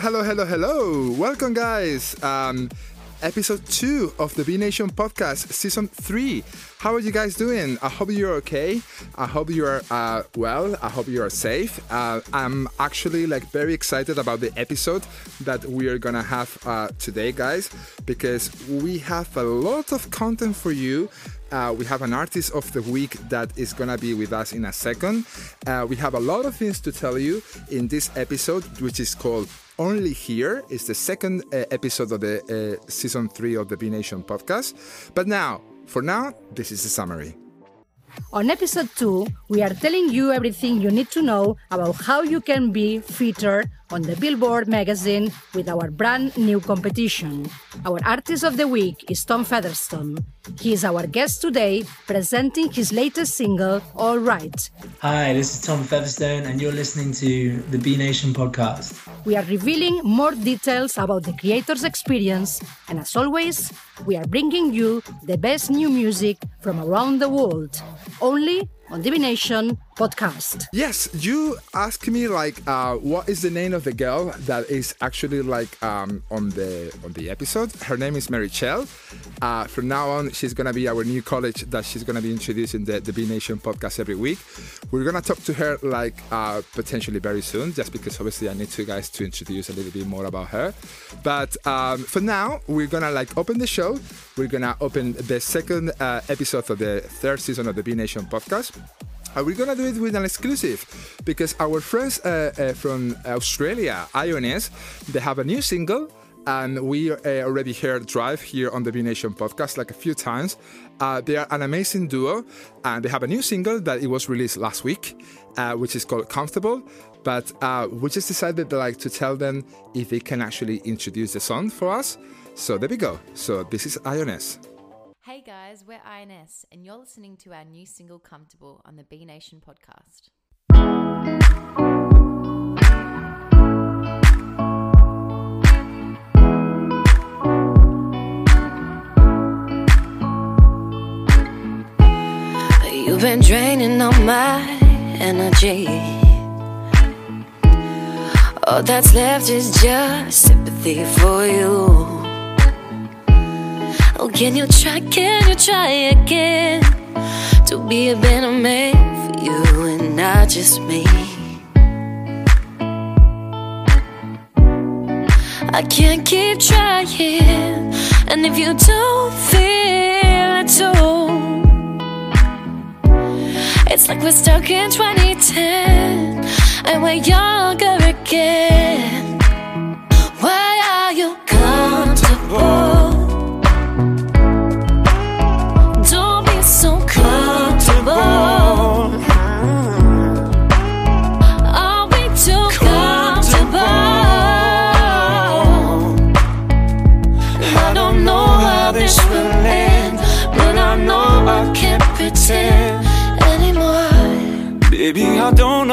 Hello, hello, hello. Welcome, guys. Um, episode two of the Be Nation podcast, season three. How are you guys doing? I hope you're okay. I hope you are uh, well. I hope you are safe. Uh, I'm actually like very excited about the episode that we are gonna have uh, today, guys, because we have a lot of content for you. Uh, we have an artist of the week that is gonna be with us in a second. Uh, we have a lot of things to tell you in this episode, which is called only here is the second uh, episode of the uh, season three of the Be Nation podcast. But now, for now, this is the summary. On episode 2, we are telling you everything you need to know about how you can be featured on the Billboard magazine with our brand new competition. Our artist of the week is Tom Featherstone. He is our guest today, presenting his latest single, Alright. Hi, this is Tom Featherstone, and you're listening to the Be Nation podcast. We are revealing more details about the creator's experience, and as always, we are bringing you the best new music from around the world, only on the Be Nation podcast. Yes, you asked me like, uh, what is the name of the girl that is actually like um, on the on the episode? Her name is Mary Chell. Uh, from now on, she's gonna be our new college that she's gonna be introducing the the Be Nation podcast every week. We're gonna talk to her like uh, potentially very soon, just because obviously I need you guys to introduce a little bit more about her. But um, for now, we're gonna like open the show. We're gonna open the second uh, episode of the third season of the Be Nation podcast. And we're gonna do it with an exclusive because our friends uh, uh, from Australia, Ioness, they have a new single. And we uh, already heard Drive here on the Be Nation podcast like a few times. Uh, they are an amazing duo, and they have a new single that it was released last week, uh, which is called Comfortable. But uh, we just decided like to tell them if they can actually introduce the song for us. So there we go. So this is Ioness. Hey guys, we're INS, and you're listening to our new single Comfortable on the Be Nation podcast. You've been draining all my energy. All that's left is just sympathy for you. Oh, can you try, can you try again to be a better man for you and not just me? I can't keep trying, and if you don't feel it too. It's like we're stuck in 2010 and we're younger again.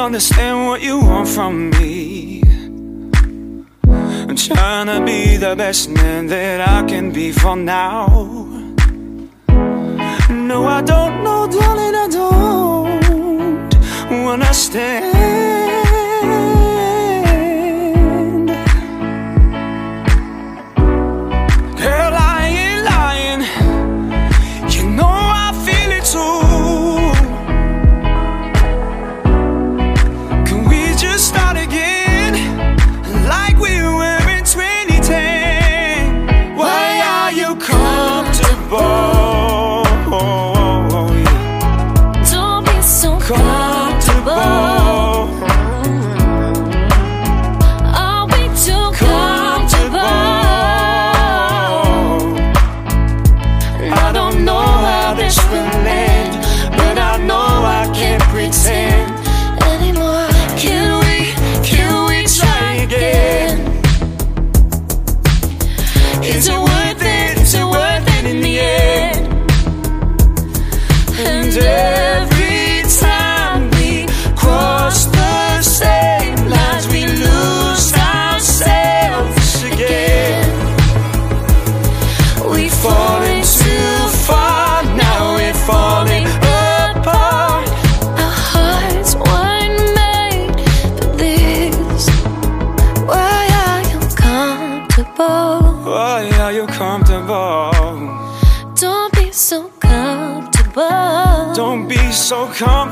Understand what you want from me. I'm trying to be the best man that I can be for now. No, I don't know, darling, I don't understand.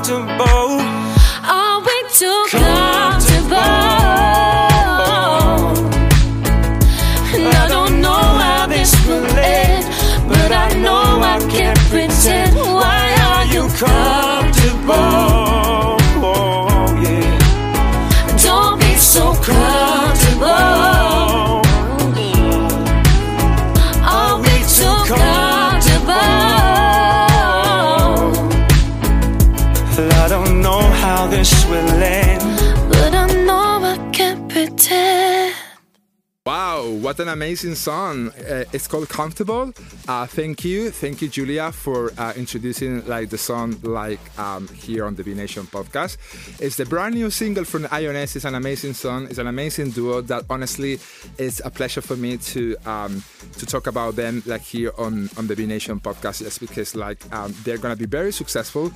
So comfortable. What an amazing song! Uh, it's called "Comfortable." Uh, thank you, thank you, Julia, for uh, introducing like the song like um, here on the Be Nation podcast. It's the brand new single from IONS. It's an amazing song. It's an amazing duo that honestly it's a pleasure for me to um, to talk about them like here on on the Be Nation podcast. Just because like um, they're gonna be very successful.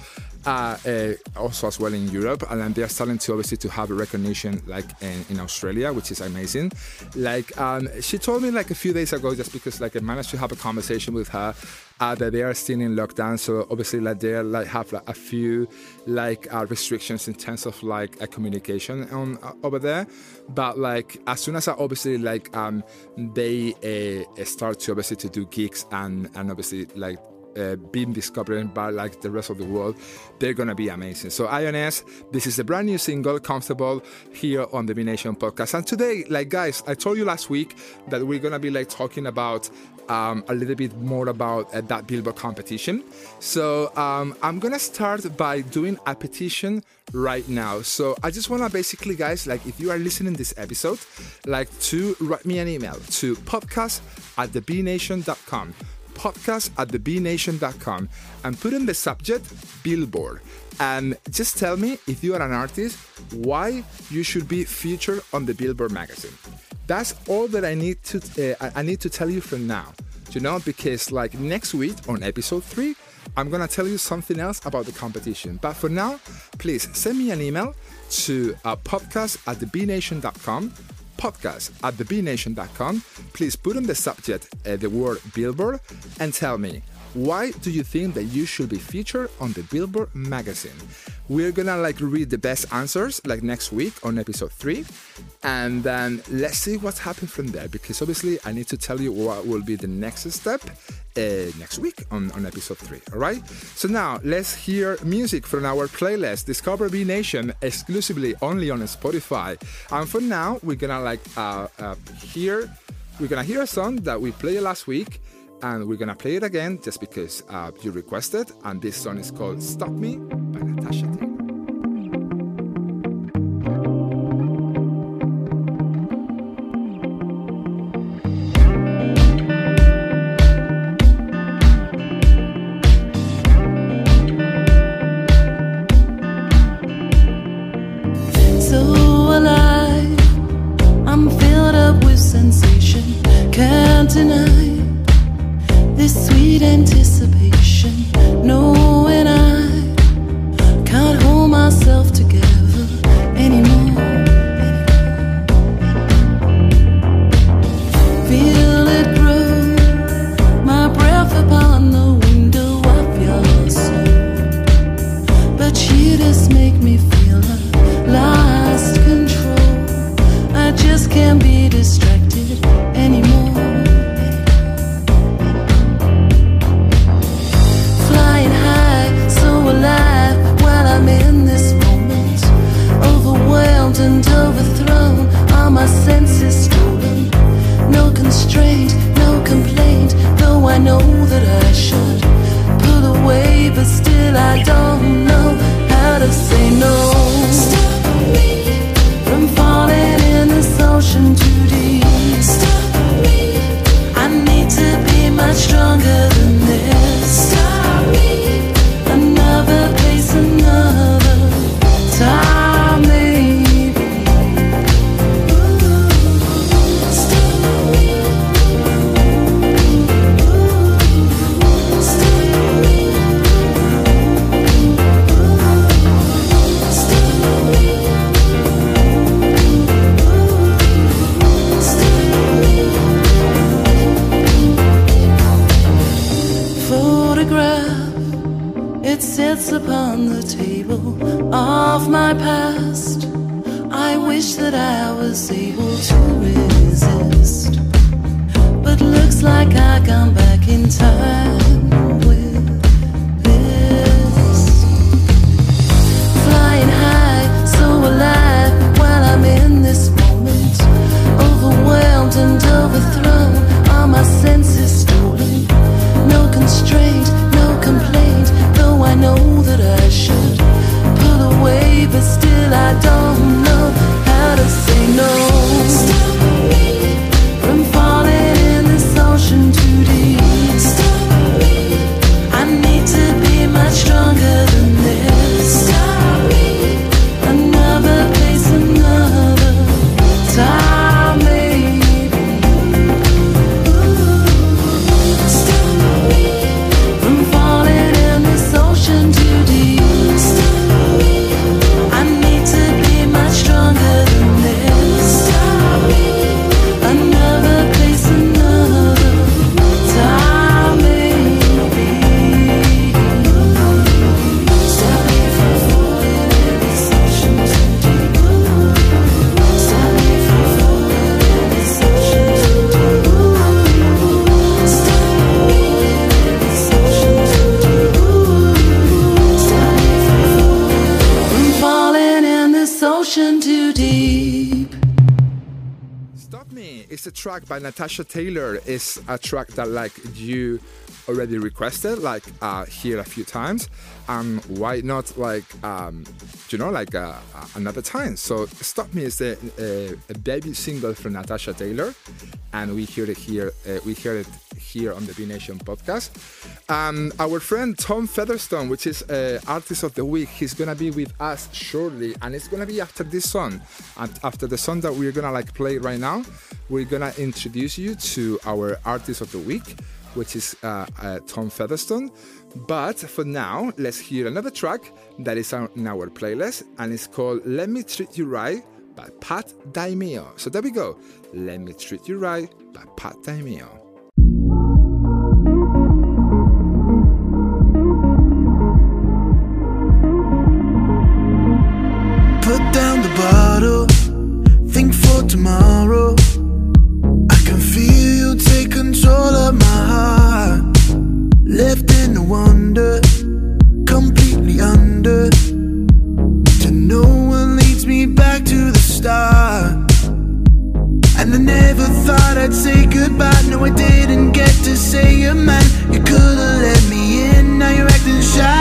Uh, uh, also as well in Europe, and then they're starting to obviously to have a recognition like in, in Australia, which is amazing. Like um, she told me like a few days ago, just because like I managed to have a conversation with her uh, that they are still in lockdown, so obviously like they are, like have like, a few like uh, restrictions in terms of like a communication on uh, over there. But like as soon as I obviously like um, they start to obviously to do gigs and and obviously like uh, being discovered by like the rest of the world, they're gonna be amazing. So IONS, this is the brand new single, Comfortable, here on the Be Nation podcast. And today, like guys, I told you last week that we're gonna be like talking about um, a little bit more about uh, that Billboard competition. So um, I'm gonna start by doing a petition right now. So I just wanna basically, guys, like if you are listening this episode, like to write me an email to podcast at thebenation.com podcast at thebenation.com and put in the subject billboard. And just tell me if you are an artist why you should be featured on the billboard magazine. That's all that i need to uh, i need to tell you for now. You know because like next week on episode 3 i'm gonna tell you something else about the competition. But for now please send me an email to uh, podcast at thebenation.com podcast at thebenation.com. Please put on the subject uh, the word Billboard and tell me why do you think that you should be featured on the Billboard magazine? We're gonna like read the best answers like next week on episode three, and then let's see what's happened from there. Because obviously, I need to tell you what will be the next step uh, next week on, on episode three. All right. So now let's hear music from our playlist Discover Be Nation exclusively only on Spotify. And for now, we're gonna like uh, uh, hear we're gonna hear a song that we played last week and we're gonna play it again just because uh, you requested. And this song is called "Stop Me" by Natasha Taylor. so sweet anticipation. Track by Natasha Taylor. is a track that like you already requested, like uh, here a few times. Um, why not like um, you know like uh, uh, another time? So Stop Me is a, a, a debut single from Natasha Taylor, and we hear it here. Uh, we hear it here on the Be Nation podcast. Um, our friend Tom Featherstone, which is uh, artist of the week, he's gonna be with us shortly, and it's gonna be after this song. And after the song that we're gonna like play right now, we're gonna introduce you to our artist of the week, which is uh, uh, Tom Featherstone. But for now, let's hear another track that is on our playlist, and it's called "Let Me Treat You Right" by Pat Daimio. So there we go. "Let Me Treat You Right" by Pat Daimio. Say goodbye. No, I didn't get to say you're mine. You could've let me in, now you're acting shy.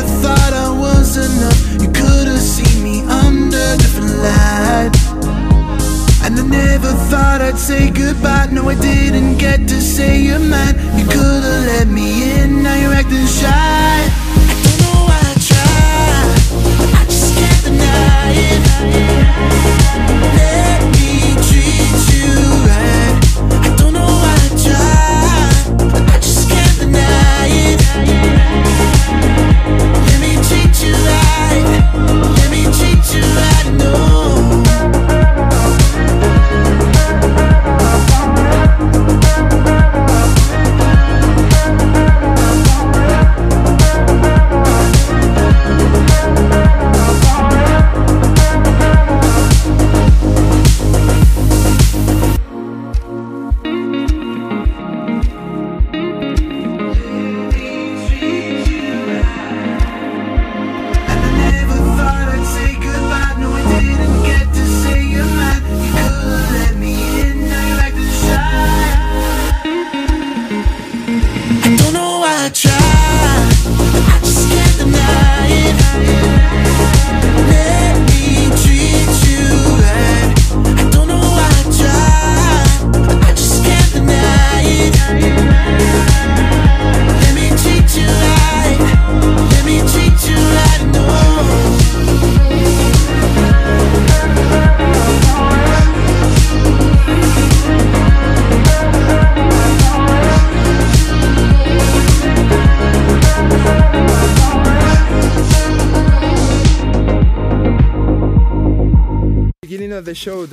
Guess thought I was enough. You could have seen me under different light. And I never thought I'd say goodbye. No, I didn't get to say you're mine. You could have let me in, now you're acting shy. I don't know why I try, I just can't deny it.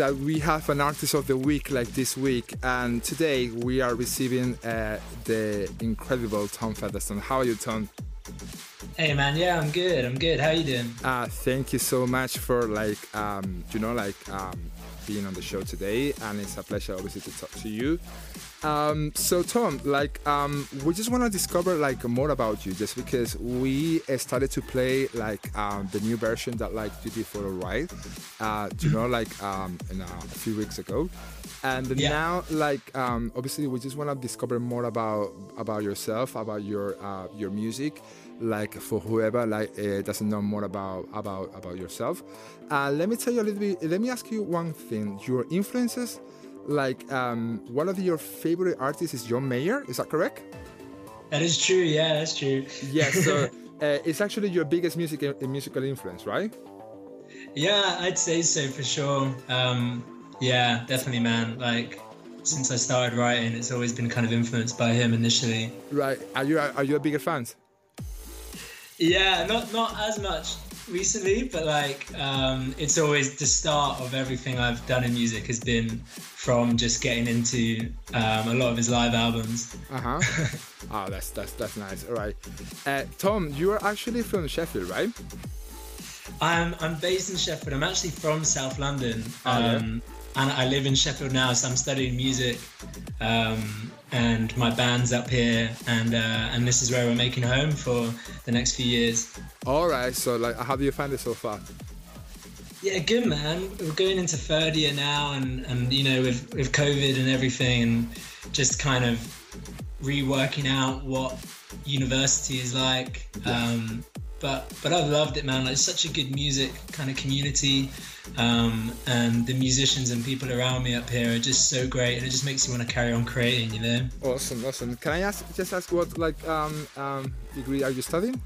That we have an artist of the week like this week, and today we are receiving uh, the incredible Tom Featherstone. How are you, Tom? Hey man, yeah, I'm good. I'm good. How you doing? Uh, thank you so much for like um, you know like um, being on the show today, and it's a pleasure obviously to talk to you. Um, so Tom, like um, we just want to discover like more about you, just because we uh, started to play like um, the new version that like you did for Alright, uh, you know, like um, in, uh, a few weeks ago, and Yeah. now like um, obviously we just want to discover more about about yourself, about your uh, your music, like for whoever like uh, doesn't know more about about about yourself. Uh, let me tell you a little bit. Let me ask you one thing. Your influences like um, one of your favorite artists is John Mayer. Is that correct? That is true. Yeah, that's true. Yeah. So uh, it's actually your biggest music uh, musical influence, right? Yeah, I'd say so for sure. Um, yeah, definitely, man. Like since I started writing, it's always been kind of influenced by him initially. Right. Are you are you a bigger fan? Yeah, not not as much recently, but like um, it's always the start of everything I've done in music has been from just getting into um, a lot of his live albums. Uh huh. oh, that's that's that's nice. All right. Uh, Tom, you are actually from Sheffield, right? I'm I'm based in Sheffield. I'm actually from South London, Oh, yeah? um, and I live in Sheffield now. So I'm studying music, um, and my band's up here, and uh, and this is where we're making home for the next few years. All right. So like, how do you find it so far? Yeah, good man. We're going into third year now, and and you know with with COVID and everything, and just kind of reworking out what university is like. Um, but but I've loved it, man. Like it's such a good music kind of community, um, and the musicians and people around me up here are just so great, and it just makes you want to carry on creating. You know. Awesome, awesome. Can I ask just ask what like um um degree are you studying?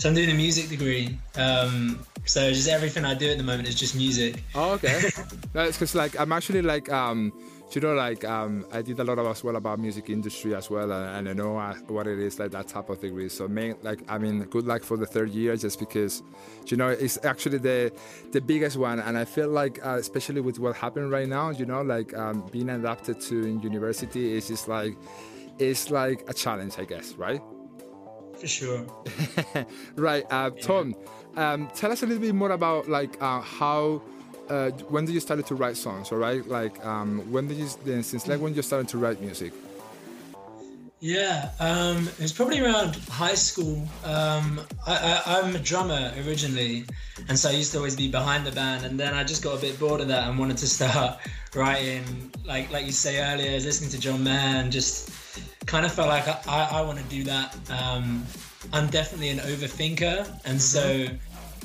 So I'm doing a music degree. Um, so just everything I do at the moment is just music. Oh, okay. That's because like I'm actually like um, you know, like um, I did a lot of as well about music industry as well, and, and I know what it is like that type of degree. So, main like I mean, good luck for the third year, just because, you know, it's actually the the biggest one, and I feel like uh, especially with what happened right now, you know, like um, being adapted to in university is just like it's like a challenge, I guess, right? For sure. right, uh, Tom. Um, tell us a little bit more about like uh, how. Uh, when did you started to write songs? All right, like um, when did you then since like when you started to write music? Yeah, um, it was probably around high school. Um, I, I, I'm a drummer originally, and so I used to always be behind the band. And then I just got a bit bored of that and wanted to start writing. Like like you say earlier, listening to John Mayer and just kind of felt like I, I, I want to do that. Um, I'm definitely an overthinker, and so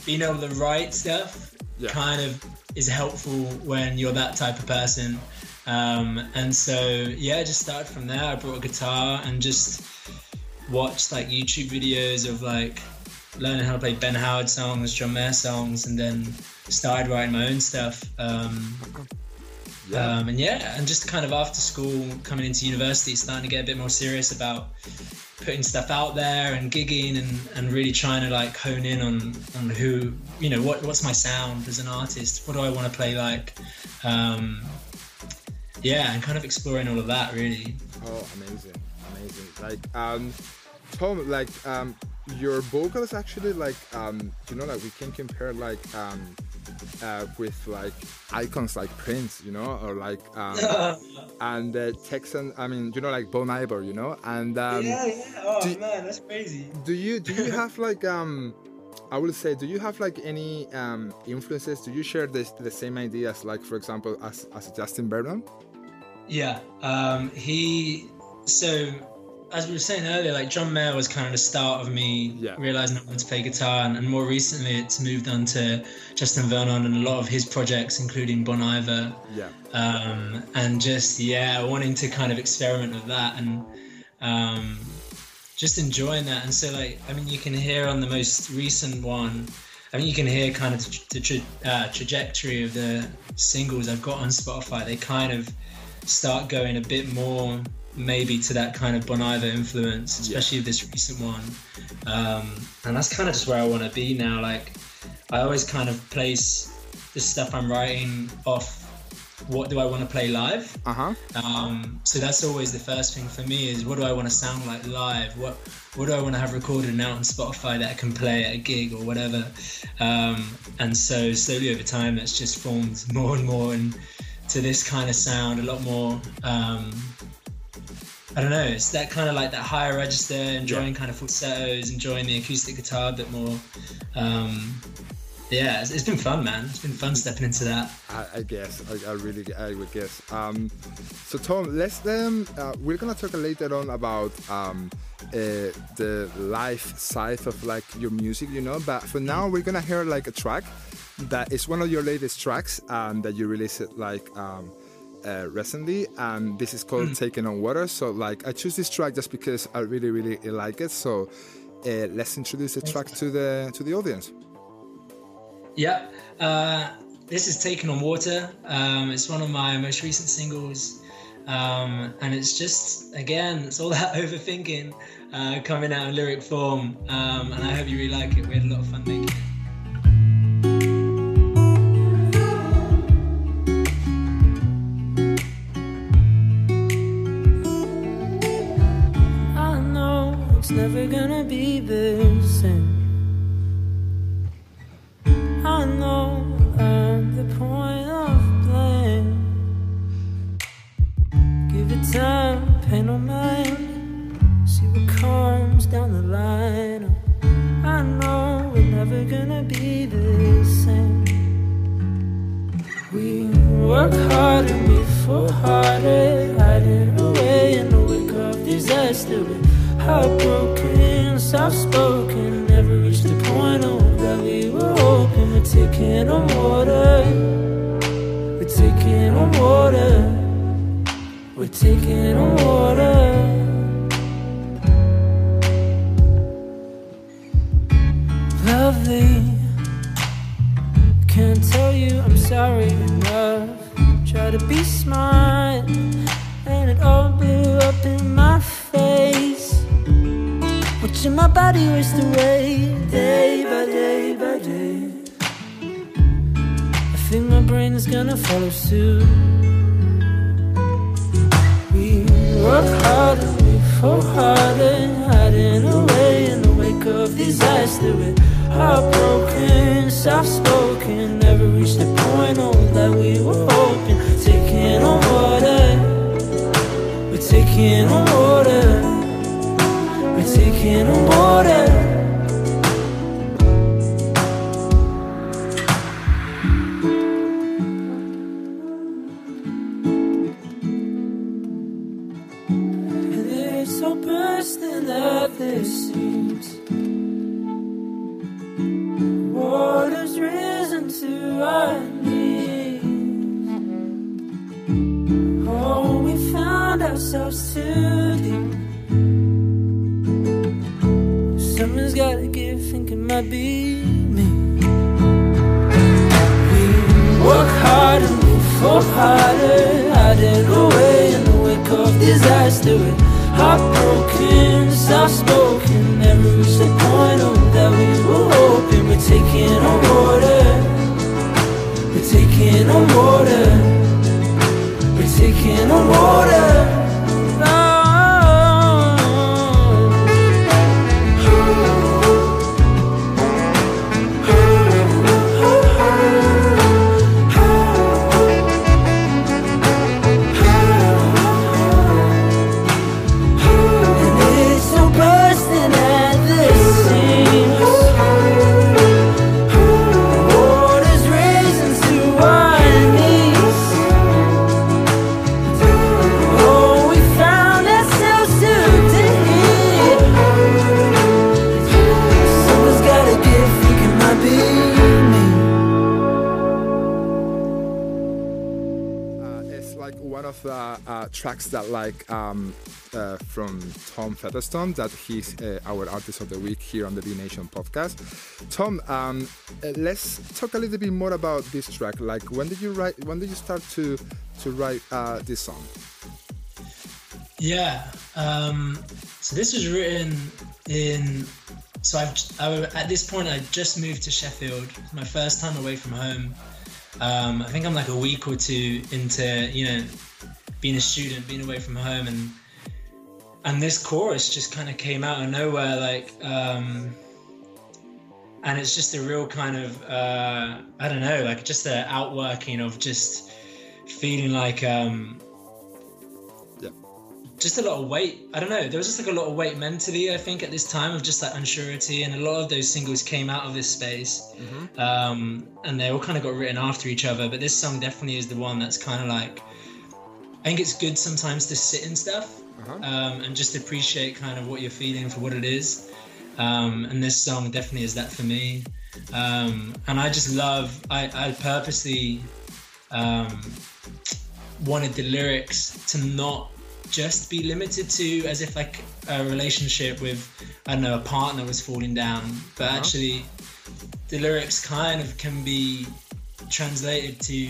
being able to write stuff Yeah. kind of is helpful when you're that type of person. Um, and so yeah, I just started from there. I brought a guitar and just watched like YouTube videos of like learning how to play Ben Howard songs, John Mayer songs, and then started writing my own stuff. Um, Yeah. um, and yeah, and just kind of after school, coming into university, starting to get a bit more serious about putting stuff out there and gigging and, and really trying to like hone in on, on who, you know, what, what's my sound as an artist? What do I want to play like? Um, yeah, and kind of exploring all of that really. Oh, amazing, amazing. Like, um, Tom, like, um, your vocals actually, like, um, you know, like we can compare, like, um, uh, with like icons like Prince, you know, or like, um, and uh, Texan. I mean, you know, like Bon Iver, you know, and um, yeah, yeah. Oh do- man, that's crazy. do you do you have like um I would say, do you have like any um, influences? Do you share this, the same ideas, like for example, as, as Justin Vernon? Yeah, um, he. So, as we were saying earlier, like John Mayer was kind of the start of me Yeah. realizing I wanted to play guitar, and, and more recently it's moved on to Justin Vernon and a lot of his projects, including Bon Iver, Yeah. um, and just yeah, wanting to kind of experiment with that and um, just enjoying that. And so, like, I mean, you can hear on the most recent one. I mean, you can hear kind of the tra- uh, trajectory of the singles I've got on Spotify. They kind of start going a bit more maybe to that kind of Bon Iver influence, especially this recent one. Um, and that's kind of just where I want to be now. Like, I always kind of place the stuff I'm writing off what do I want to play live. Uh huh. Um, so that's always the first thing for me is what do I want to sound like live? What what do I want to have recorded now on Spotify that I can play at a gig or whatever? Um, and so slowly over time, that's just formed more and more and to this kind of sound, a lot more. Um, I don't know. It's that kind of like that higher register, enjoying kind of falsettos, enjoying the acoustic guitar a bit more. Um, yeah, it's, it's been fun, man. It's been fun stepping into that. I, I guess I, I really I would guess. Um, so Tom, let's then uh, we're gonna talk later on about um, uh, the life side of like your music, you know. But for now, we're gonna hear like a track that is one of your latest tracks um, that you released it like um, uh, recently, and this is called Mm. "Taking on Water." So like I choose this track just because I really really like it. So uh, let's introduce the track to the to the audience. Yep. Uh, this is Taken on Water. Um, it's one of my most recent singles. Um, and it's just, again, it's all that overthinking uh, coming out in lyric form. Um, and I hope you really like it. We had a lot of fun making it. Never gonna be the same. I know I'm the point of blame. Give it time, pay no mind. See what comes down the line. I know we're never gonna be the same. We work hard and we fall harder, hiding away in the wake of disaster. Heartbroken, soft spoken, never reached the point of that we were hoping. We're taking on water, we're taking on water, we're taking on water. Follow Featherstone that he's uh, our artist of the week here on the Be Nation podcast. Tom, um, uh, let's talk a little bit more about this track. Like, when did you write? When did you start to to write uh, this song? Yeah. Um, so this was written in. So I've I, at this point I just moved to Sheffield. My first time away from home. Um, I think I'm like a week or two into you know being a student, being away from home, and and this chorus just kind of came out of nowhere, like, um, and it's just a real kind of uh, I don't know, like just the outworking of just feeling like um, Yeah. just a lot of weight. I don't know. There was just like a lot of weight mentally. I think at this time of just like unsurety, and a lot of those singles came out of this space, um, and they all kind of got written after each other. But this song definitely is the one that's kind of like. I think it's good sometimes to sit in stuff um, and just appreciate kind of what you're feeling for what it is. Um, and this song definitely is that for me. Um, and I just love. I, I purposely um, wanted the lyrics to not just be limited to as if like a relationship with I don't know a partner was falling down, but actually the lyrics kind of can be translated to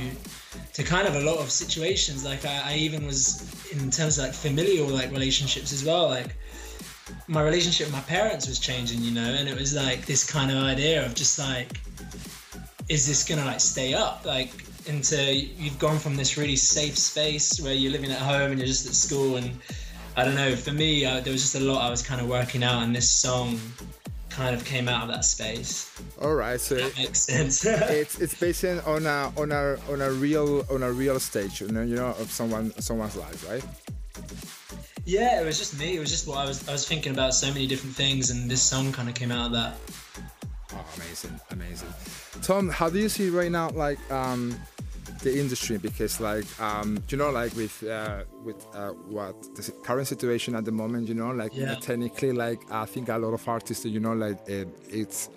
to kind of a lot of situations. Like I, I even was in terms of like familial like relationships as well. Like my relationship with my parents was changing, you know, and it was like this kind of idea of just like, is this gonna like stay up? Like into you've gone from this really safe space where you're living at home and you're just at school and I don't know. For me, uh, there was just a lot I was kind of working out, and this song kind of came out of that space. All right, so That makes sense. it's it's based on a on a on a real on a real stage, you know, you know, of someone someone's life, right? Yeah, it was just me. It was just what I was. I was thinking about so many different things, and this song kind of came out of that. Oh, amazing, amazing. Tom, how do you see right now, like um, the industry? Because, like, um, you know, like with uh, with uh, what the current situation at the moment, you know, like Yeah. technically, like I think a lot of artists, you know, like uh, it's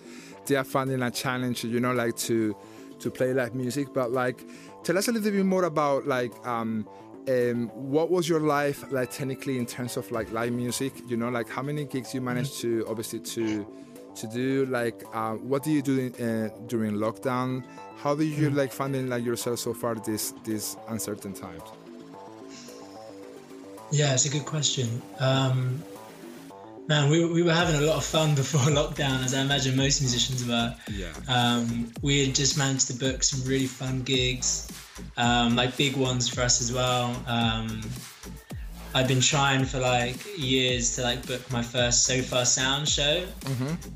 they are finding a challenge, you know, like to to play live music. But like, tell us a little bit more about like. Um, um, what was your life like technically in terms of like live music you know like how many gigs you managed to obviously to to do like uh, what do you do in, uh, during lockdown how do you like finding like yourself so far this these uncertain times Yeah, it's a good question. Um, man, we, we were having a lot of fun before lockdown, as I imagine most musicians were. yeah Um, we had just managed to book some really fun gigs, um, like big ones for us as well. Um, I've been trying for like years to like book my first Sofar Sound show,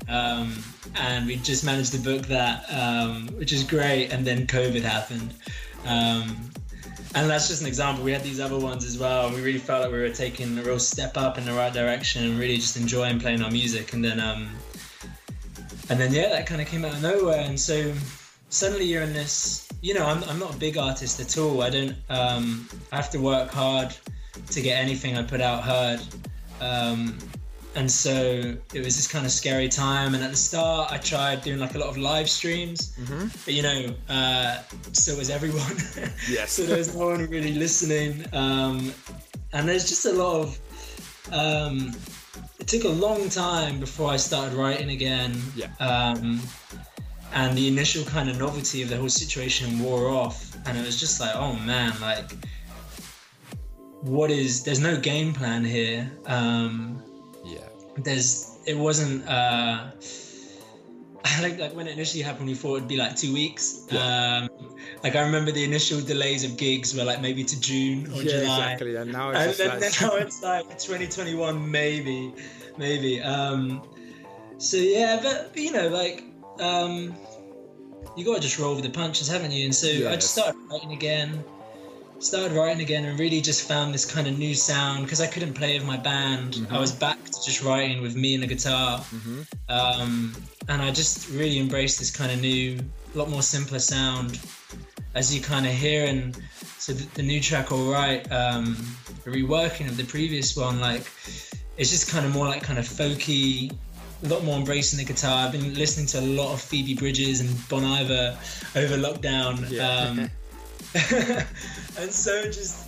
um, and we just managed to book that, um, which is great. And then COVID happened, um, and that's just an example. We had these other ones as well. and We really felt like we were taking a real step up in the right direction and really just enjoying playing our music. And then um, and then yeah, that kind of came out of nowhere, and so suddenly you're in this. You know, I'm, I'm not a big artist at all. I don't. Um, I have to work hard to get anything I put out heard, um, and so it was this kind of scary time. And at the start, I tried doing like a lot of live streams, but you know, uh, so was everyone. Yes. so there's no one really listening, um, and there's just a lot of. Um, it took a long time before I started writing again. Yeah. Um, and the initial kind of novelty of the whole situation wore off, and it was just like, oh man, like, what is? There's no game plan here. Um, yeah there's. It wasn't. Uh, like, like when it initially happened, we thought it'd be like two weeks. Um, like I remember the initial delays of gigs were like maybe to June or yeah July exactly and now it's just then like now it's like 2021 maybe maybe um so yeah but, but, you know like um you gotta just roll with the punches haven't you and so i just started writing again started writing again and really just found this kind of new sound because i couldn't play with my band. Mm-hmm. i was back to just writing with me and a guitar. Um and i just really embraced this kind of new a lot more simpler sound. As you kind of hear and so the, the new track all right um the reworking of the previous one like it's just kind of more like kind of folky a lot more embracing the guitar. I've been listening to a lot of Phoebe Bridgers and bon iver over lockdown. Yeah. um and so just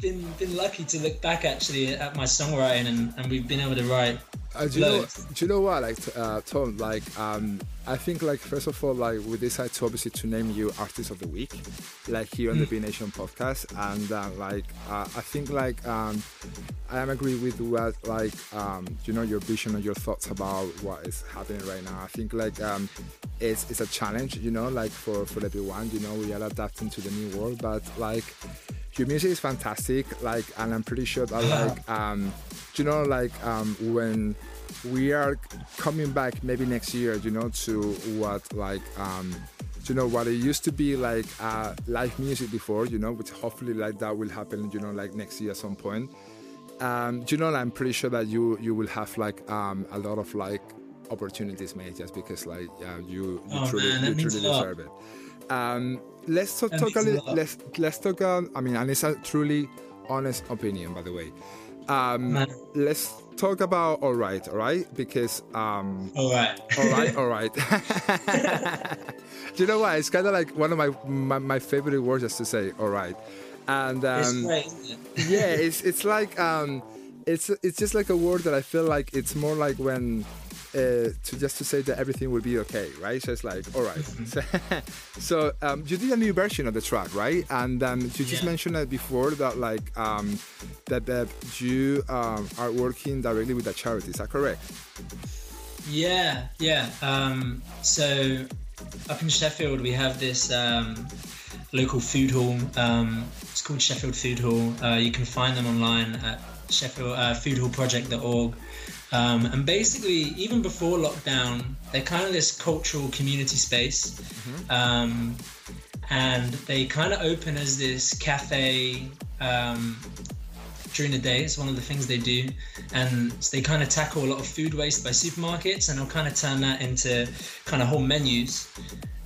been been lucky to look back actually at my songwriting and, and we've been able to write Uh, do you know? Do you know what? Like, uh, Tom. Like, um, I think like first of all, like we decided to obviously to name you artist of the week, like here on the Be Nation podcast, and uh, like uh, I think like um, I am agree with what like um, you know your vision and your thoughts about what is happening right now. I think like um, it's it's a challenge, you know, like for for everyone. You know, we are adapting to the new world, but like your music is fantastic. Like, and I'm pretty sure that like um, you know, like um, when we are coming back maybe next year, you know, to what like um, you know what it used to be like uh, live music before, you know, which hopefully like that will happen, you know, like next year at some point. Um, you know, I'm pretty sure that you you will have like um, a lot of like opportunities made just because like uh, you you Oh, truly man, you truly deserve it. Um, let's talk, talk a little. Let's let's talk. Um, I mean, and it's a truly honest opinion, by the way. Um, Man. let's talk about all right, all right, because um, All right. all right, all right. Do you know what? It's kind of like one of my, my my favorite words just to say all right, and um, great. Yeah, it's it's like um, it's it's just like a word that I feel like it's more like when uh, to just to say that everything will be okay, right? So it's like all right. so so um, you did a new version of the track, right? And um, you just Yeah. mentioned it before that like um, that that you um, are working directly with a charity. Is that correct? Yeah, yeah. Um, so up in Sheffield, we have this um, local food hall. Um, it's called Sheffield Food Hall. Uh, you can find them online at Sheffield uh, foodhallproject.org. Um, and basically, even before lockdown, they're kind of this cultural community space. Um, and they kind of open as this cafe um, during the day. It's one of the things they do, and they kind of tackle a lot of food waste by supermarkets, and they'll kind of turn that into kind of whole menus.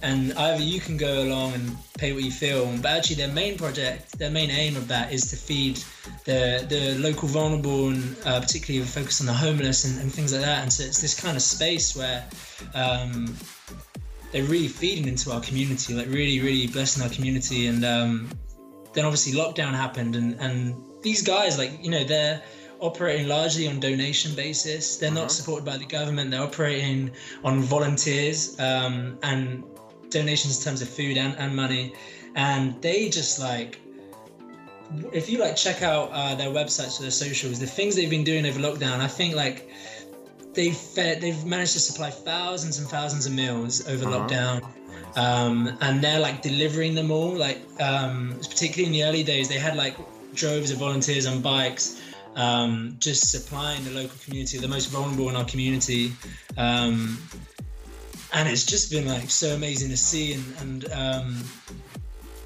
And either you can go along and pay what you feel, but actually their main project, their main aim of that is to feed the the local vulnerable and uh, particularly focus on the homeless and, and things like that. And so it's this kind of space where um, they're really feeding into our community, like really, really blessing our community. And um, then obviously lockdown happened, and and these guys, like you know, they're operating largely on donation basis. They're not supported by the government. They're operating on volunteers um, and donations in terms of food and, and money. And they just like if you like check out uh, their websites or their socials, the things they've been doing over lockdown, I think like they've fed, they've managed to supply thousands and thousands of meals over lockdown, um, and they're like delivering them all. Like um, particularly in the early days, they had like droves of volunteers on bikes. Um, just supplying the local community, the most vulnerable in our community, um, and it's just been like so amazing to see. And, and um,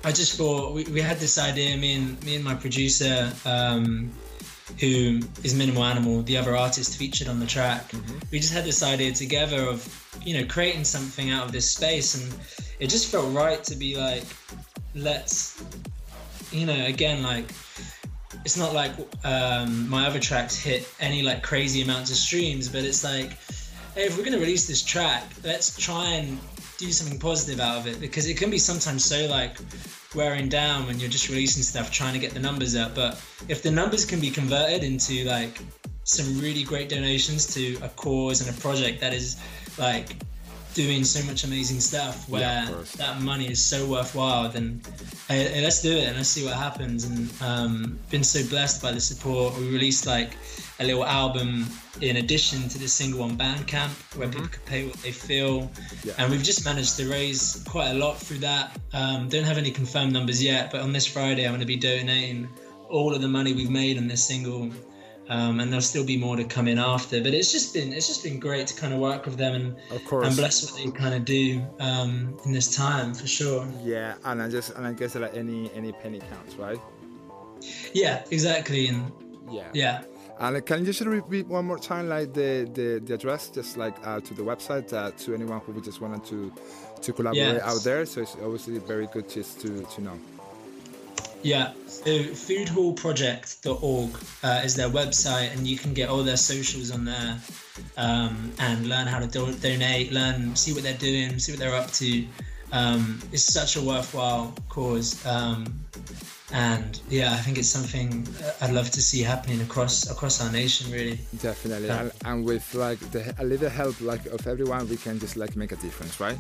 I just thought we, we had this idea, me and me and my producer, um, who is Minimal Animal, the other artist featured on the track. We just had this idea together of, you know, creating something out of this space, and it just felt right to be like, let's, you know, again, like, it's not like um, my other tracks hit any like crazy amounts of streams, but it's like, hey, if we're gonna release this track, let's try and do something positive out of it because it can be sometimes so like wearing down when you're just releasing stuff trying to get the numbers up. But if the numbers can be converted into like some really great donations to a cause and a project that is like doing so much amazing stuff where Yeah, that money is so worthwhile then hey, hey, let's do it and let's see what happens. And um, been so blessed by the support. We released like a little album in addition to the single on bandcamp where people could pay what they feel. Yeah. and we've just managed to raise quite a lot through that. Um, don't have any confirmed numbers yet but on this friday i'm going to be donating all of the money we've made on this single um, and there'll still be more to come in after but it's just been it's just been great to kind of work with them and Of course. and bless what they kind of do um, in this time for sure Yeah, and I just and I guess that like any any penny counts, right? yeah exactly and Yeah. yeah And uh, can you just repeat one more time, like the the, the address, just like uh, to the website, uh, to anyone who just wanted to to collaborate Yes. out there. So it's obviously very good just to to know. Yeah, so foodhallproject.org uh, is their website, and you can get all their socials on there um, and learn how to do- donate, learn, see what they're doing, see what they're up to. um, is such a worthwhile cause. Um, and yeah, I think it's something I'd love to see happening across across our nation, really. Definitely, Yeah. and, and with like the, a little help like of everyone, we can just like make a difference, right?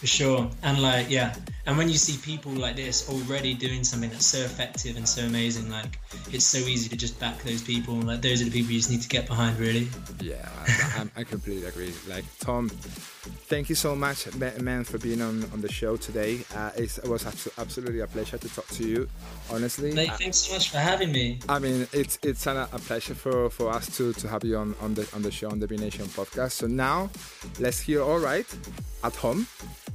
For sure. And like, yeah. And when you see people like this already doing something that's so effective and so amazing, like it's so easy to just back those people. Like those are the people you just need to get behind, really. Yeah, I, I, I completely agree. Like Tom, thank you so much, man, for being on, on the show today. Uh, it was abso- absolutely a pleasure to talk to you. Honestly, Nate, I- thanks so much for having me. I mean, it's it's an, a pleasure for, for us to, to have you on, on the on the show on the Be Nation podcast. So now, let's hear all right at home,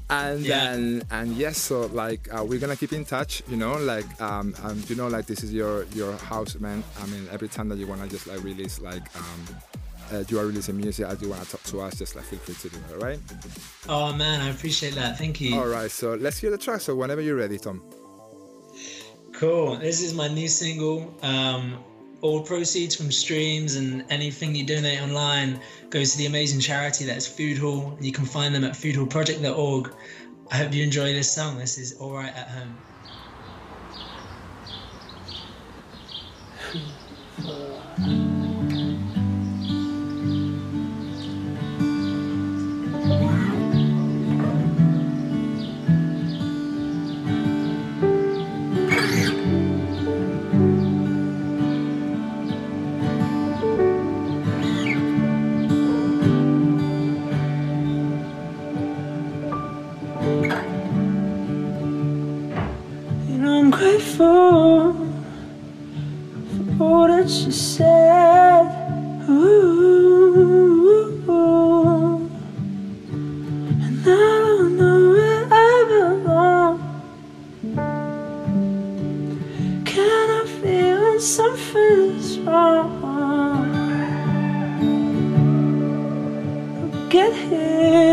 and Yeah. then and yes, so like uh, we're gonna keep in touch. You know, like um, um you know like this is your your house, man. I mean, every time that you wanna just like release like um. Uh, you are releasing music as you want to talk to us, just like feel free to do it, all right? Oh man, I appreciate that. Thank you. All right, so let's hear the track. So whenever you're ready, Tom. Cool. This is my new single. Um, all proceeds from streams and anything you donate online goes to the amazing charity that's Food Hall. You can find them at foodhallproject.org. I hope you enjoy this song. This is All Right at Home. And grateful for all that you said. Ooh, and I don't know where I belong. Can I feel something's wrong? Get here,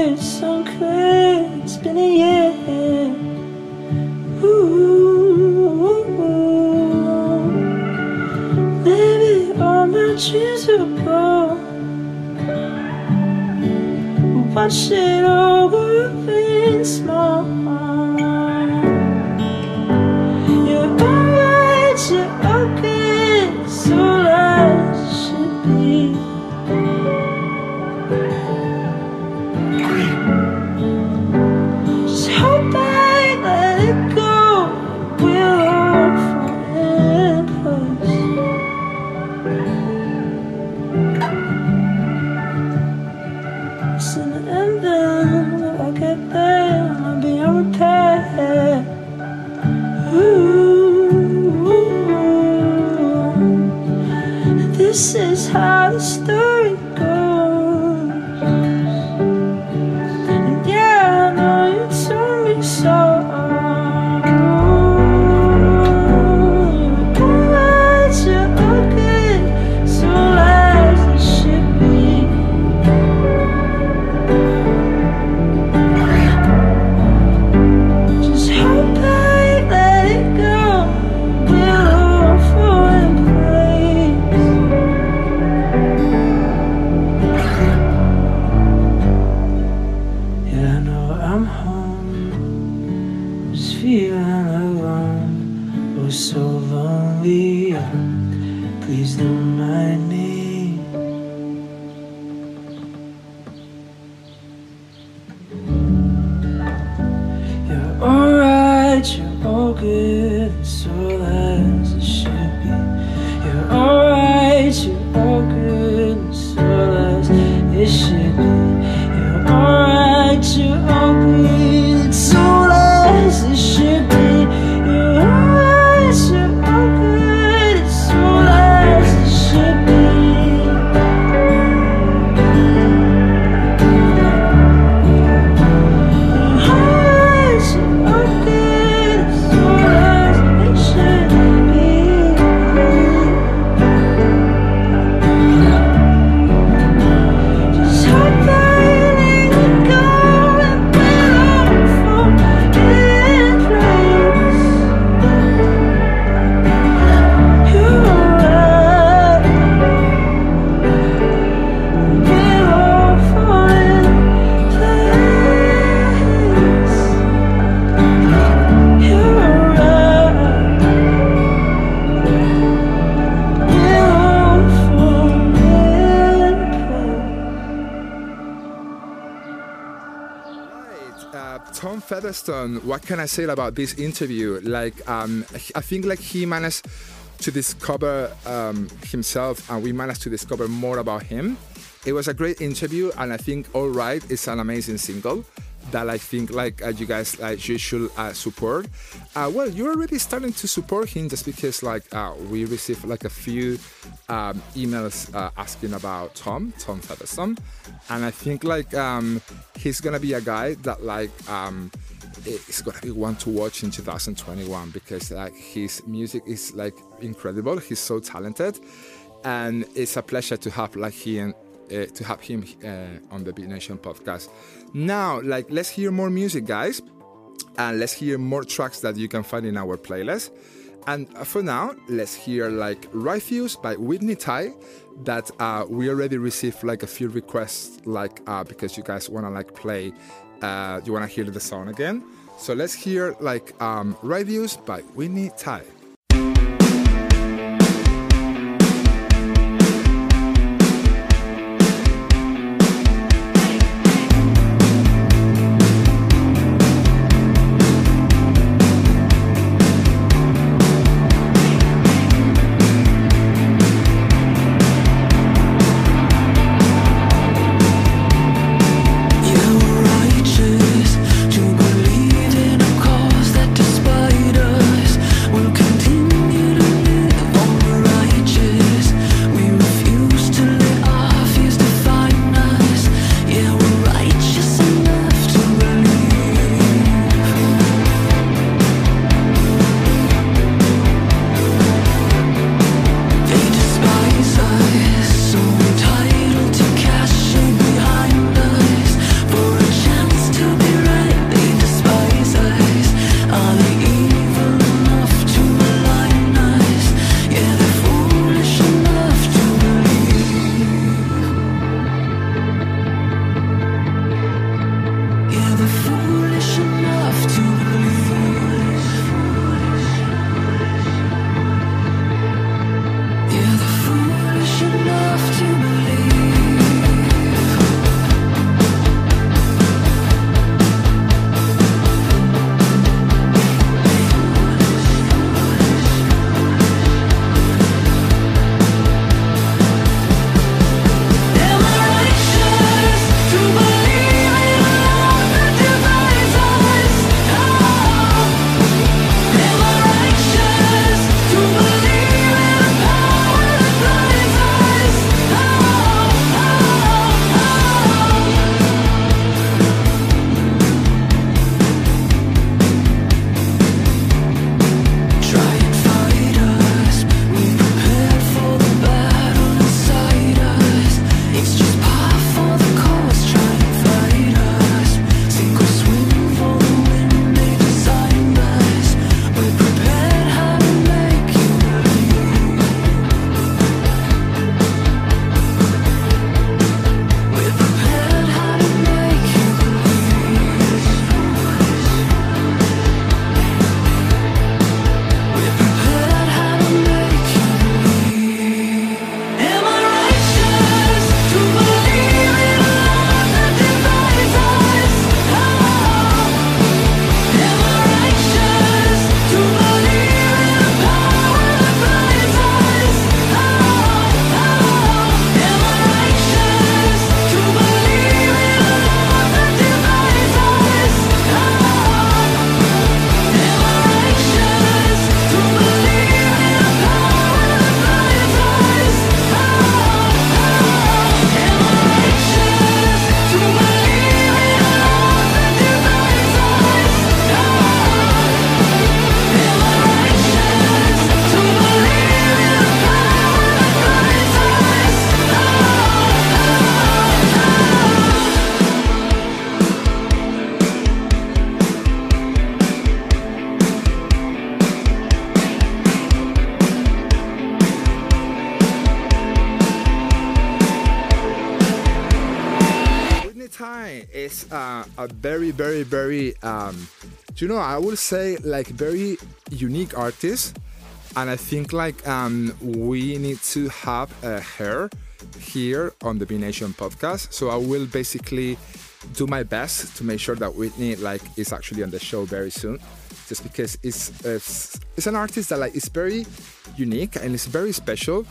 It all growing small. Featherstone, what can I say about this interview? Like, um, I think like he managed to discover um, himself, and we managed to discover more about him. It was a great interview, and I think All Right is an amazing single that I think like uh, you guys like you should uh, support. Uh, well, you're already starting to support him just because like uh, we received like a few um, emails uh, asking about Tom, Tom Featherstone, and I think like um, he's gonna be a guy that like. Um, it's gonna be one to watch in 2021 because like his music is like incredible. He's so talented, and it's a pleasure to have like him uh, to have him uh, on the Be Nation podcast. Now, like, let's hear more music, guys, and let's hear more tracks that you can find in our playlist. And for now, let's hear like Refuse by Whitney Ty That uh, we already received like a few requests, like uh, because you guys wanna like play, uh, you wanna hear the song again. So let's hear like um, Refuse by Winnie Tai. Would say like very unique artist, and I think like um, we need to have uh, her here on the Be Nation podcast. So I will basically do my best to make sure that Whitney like is actually on the show very soon, just because it's it's, it's an artist that like is very unique and it's very special,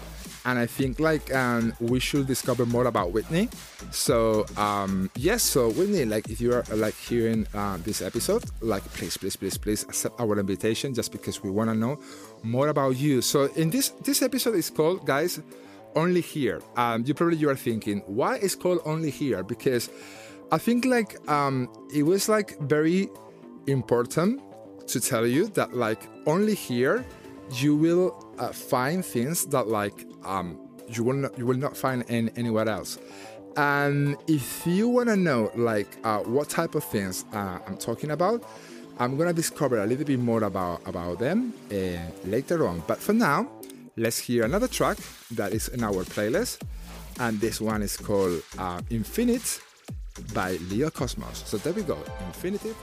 and I think like um, we should discover more about Whitney. So um, yes, so Whitney, like if you are like hearing uh, this episode, like please, please, please, please accept our invitation, just because we want to know more about you. So in this this episode is called guys only here. Um, you probably you are thinking why is called only here because I think like um, it was like very important to tell you that like only here you will uh, find things that like um, you will not you will not find in anywhere else. And if you want to know like uh, what type of things uh, I'm talking about, I'm gonna discover a little bit more about about them uh, later on. But for now, let's hear another track that is in our playlist, and this one is called uh, "Infinite" by Leo Cosmos. So there we go, "Infinitive"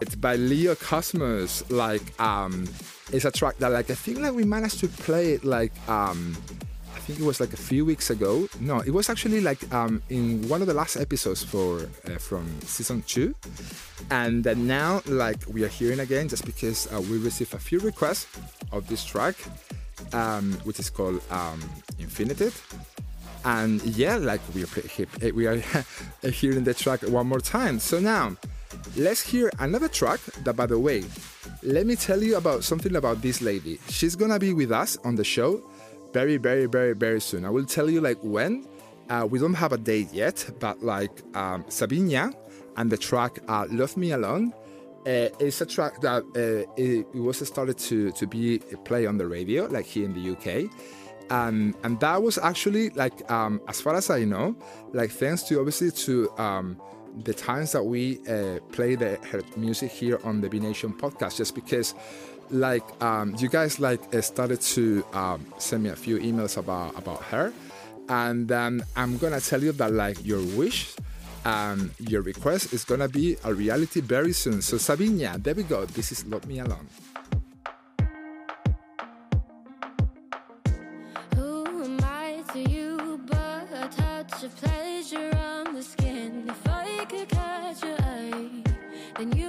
It's by Leo Cosmos. Like, um, it's a track that, like, I think like we managed to play it like, um, I think it was like a few weeks ago. No, it was actually like um, in one of the last episodes for uh, from season two, and then now like we are hearing again just because uh, we received a few requests of this track, um, which is called um, Infinitive. And yeah, like we are We are hearing the track one more time. So now, let's hear another track. That, by the way, let me tell you about something about this lady. She's gonna be with us on the show very, very, very, very soon. I will tell you like when. Uh, we don't have a date yet, but like um, and the track uh, "Love Me Alone." Uh, it's a track that uh, it, it was started to to be play on the radio, like here in the UK, and and that was actually like um, as far as I know, like thanks to obviously to um, the times that we uh, play the her music here on the Be Nation podcast, just because like um, you guys like uh, started to um, send me a few emails about about her, and um, I'm gonna tell you that like your wish. Um, your request is gonna be a reality very soon. So Sabinia, there we go. This is Love Me Alone. Who am I to you but a touch of pleasure then you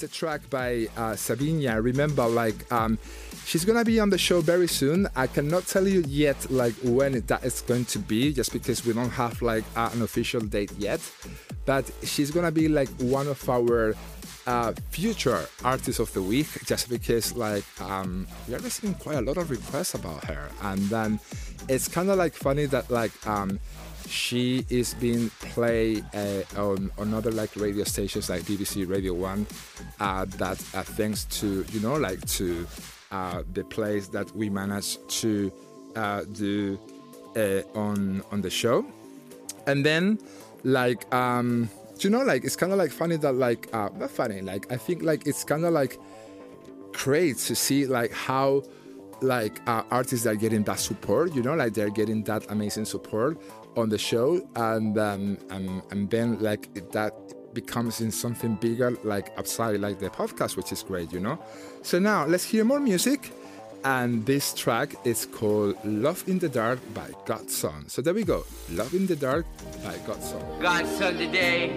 the track by uh. Remember, like, um, she's gonna be on the show very soon. I cannot tell you yet, like, when that is going to be, just because we don't have like uh, an official date yet. But she's gonna be like one of our uh, future artist of the week just because like um, we are receiving quite a lot of requests about her and then it's kind of like funny that like um, she is being played uh, on, other like radio stations like BBC Radio 1 uh, that uh, thanks to you know like to uh, the plays that we managed to uh, do uh, on on the show. And then like um you know like it's kind of like funny that like not funny like i think like it's kind of like great to see like how like uh, artists are getting that support you know like they're getting that amazing support on the show and um and, and then like that becomes in something bigger like outside like the podcast which is great you know so now let's hear more music and this track is called Love in the Dark by Godson. So there we go. Love in the Dark by Godson. Godson today.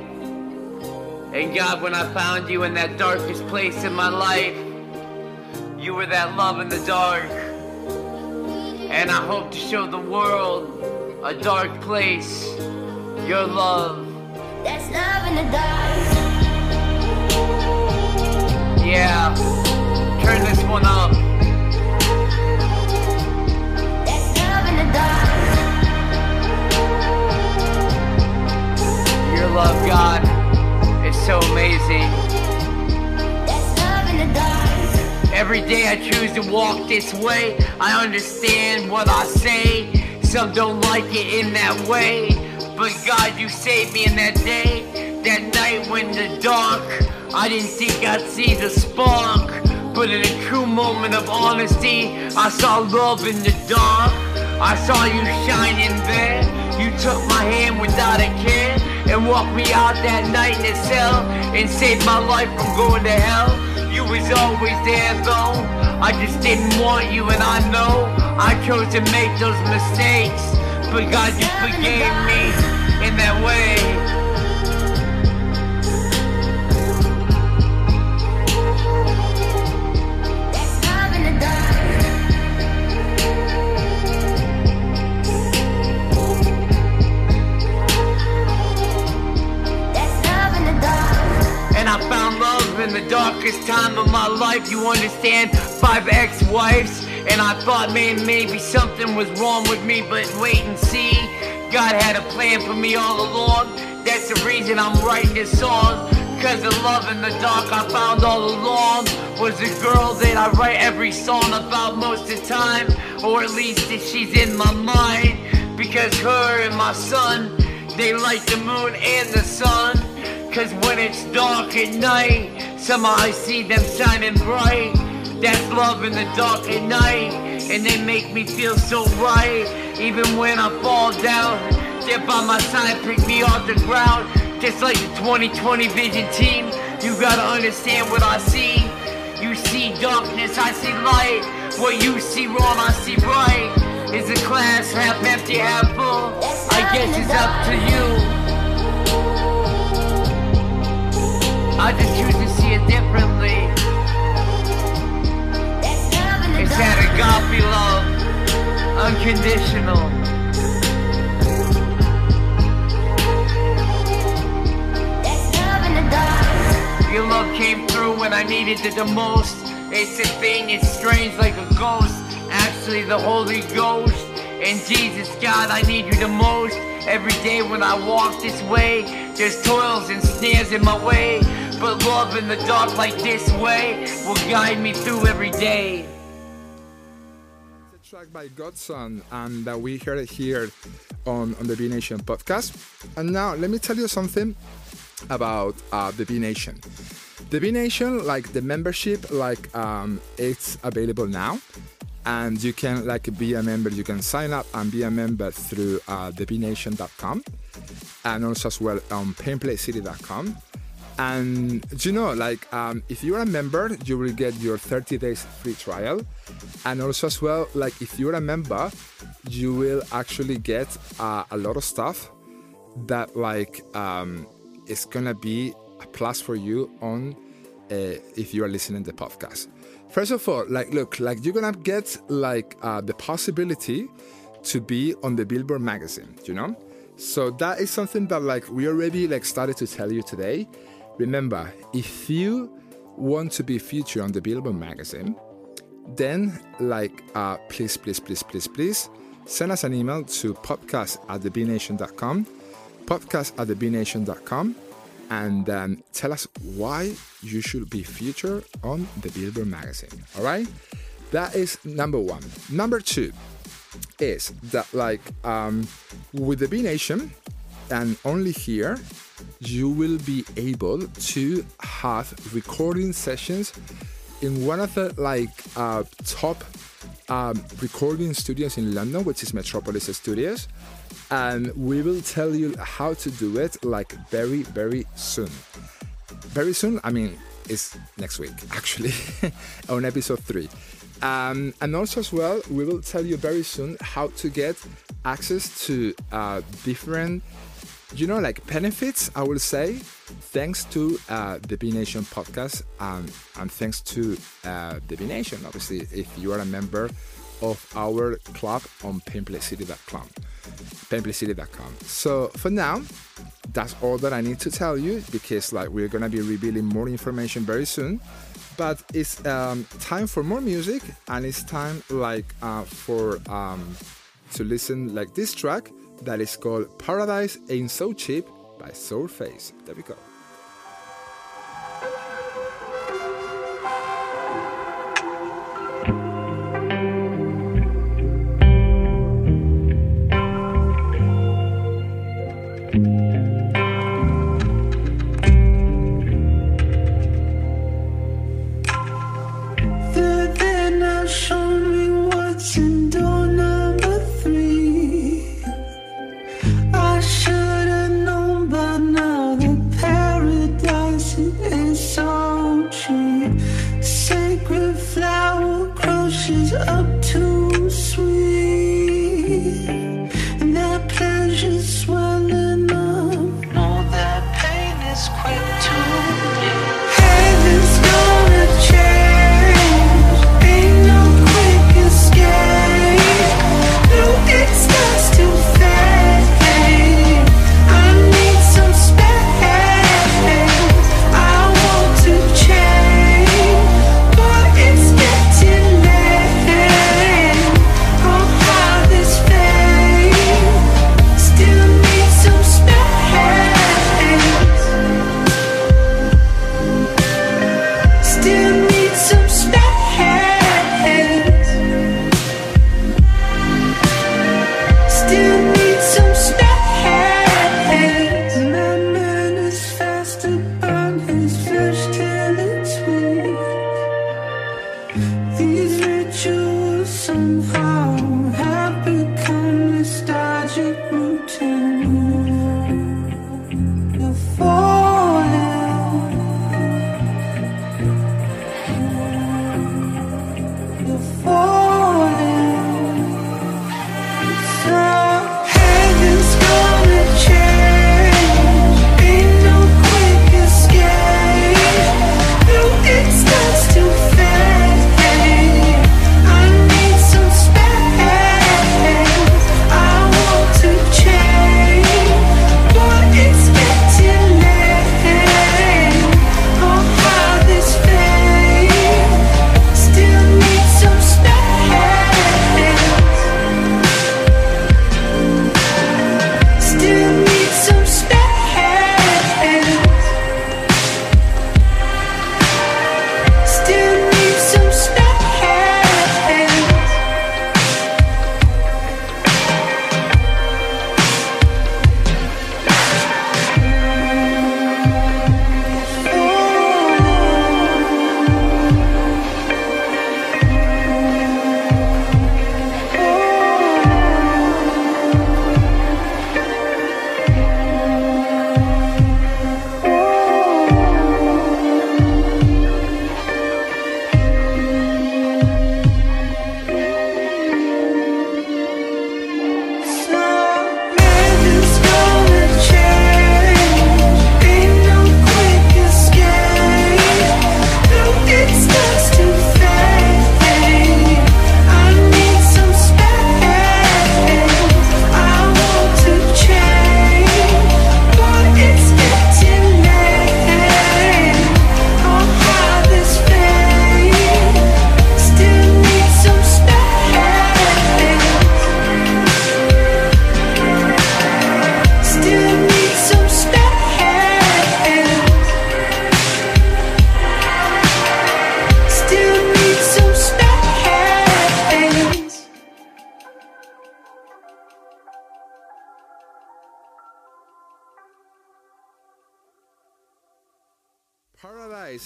And God, when I found you in that darkest place in my life, you were that love in the dark. And I hope to show the world a dark place, your love. That's love in the dark. Yeah, turn this one up. That's love in the dark. Your love, God, is so amazing. That's love in the dark. Every day I choose to walk this way. I understand what I say. Some don't like it in that way. But God, you saved me in that day. That night when the dark, I didn't think I'd see the spark. But in a true moment of honesty, I saw love in the dark. I saw you shining there. You took my hand without a care and walked me out that night in the cell and saved my life from going to hell. You was always there though. I just didn't want you and I know I chose to make those mistakes. But God, you forgave me in that way. In the darkest time of my life. You understand? Five ex-wives. And I thought, man, maybe something was wrong with me, but wait and see. God had a plan for me all along. That's the reason I'm writing this song. Cause the love in the dark I found all along was the girl that I write every song about most of the time. Or at least that she's in my mind. Because her and my son, they like the moon and the sun. Cause when it's dark at night, somehow I see them shining bright. That's love in the dark at night, and they make me feel so right. Even when I fall down, they're by my side, pick me off the ground. Just like the 2020 Vision team, you gotta understand what I see. You see darkness, I see light. What you see wrong, I see right. Is the glass half empty, half full? I guess it's up to you. I just choose to see it differently. It's that agape love, unconditional. Your love came through when I needed it the most. It's a thing, it's strange like a ghost. Actually, the Holy Ghost. And Jesus, God, I need you the most. Every day when I walk this way, there's toils and snares in my way. But love in the dark like this way will guide me through every day. It's a track by Godson, and uh, we heard it here on, on the Be Nation podcast. And now, let me tell you something about uh, the Be Nation. The Be Nation, like the membership, like um, it's available now, and you can like be a member. You can sign up and be a member through uh, and also as well on painplaycity.com. And you know, like um, if you're a member, you will get your 30 days free trial, and also as well, like if you're a member, you will actually get uh, a lot of stuff that like um, is gonna be a plus for you on uh, if you are listening to the podcast. First of all, like look, like you're gonna get like uh, the possibility to be on the Billboard magazine, you know. So that is something that like we already like started to tell you today, Remember, if you want to be featured on the Billboard magazine, then like uh, please, please, please, please, please send us an email to podcast at thebenation.com, podcast at thebenation.com, and um, tell us why you should be featured on the Billboard magazine. All right, that is number one. Number two is that like um, with the Be Nation and only here you will be able to have recording sessions in one of the like uh, top um, recording studios in London, which is Metropolis Studios, and we will tell you how to do it like very very soon. Very soon, I mean, it's next week actually, on episode three. Um, and also as well, we will tell you very soon how to get access to uh, different, you know, like benefits. I will say, thanks to uh, the Be Nation podcast, um, and thanks to uh, the Be Nation. Obviously, if you are a member of our club on painplaycity.com, painplaycity.com. So for now, that's all that I need to tell you because like we're gonna be revealing more information very soon. But it's um, time for more music, and it's time like uh, for um, to listen like this track that is called "Paradise Ain't So Cheap" by Soulface. There we go.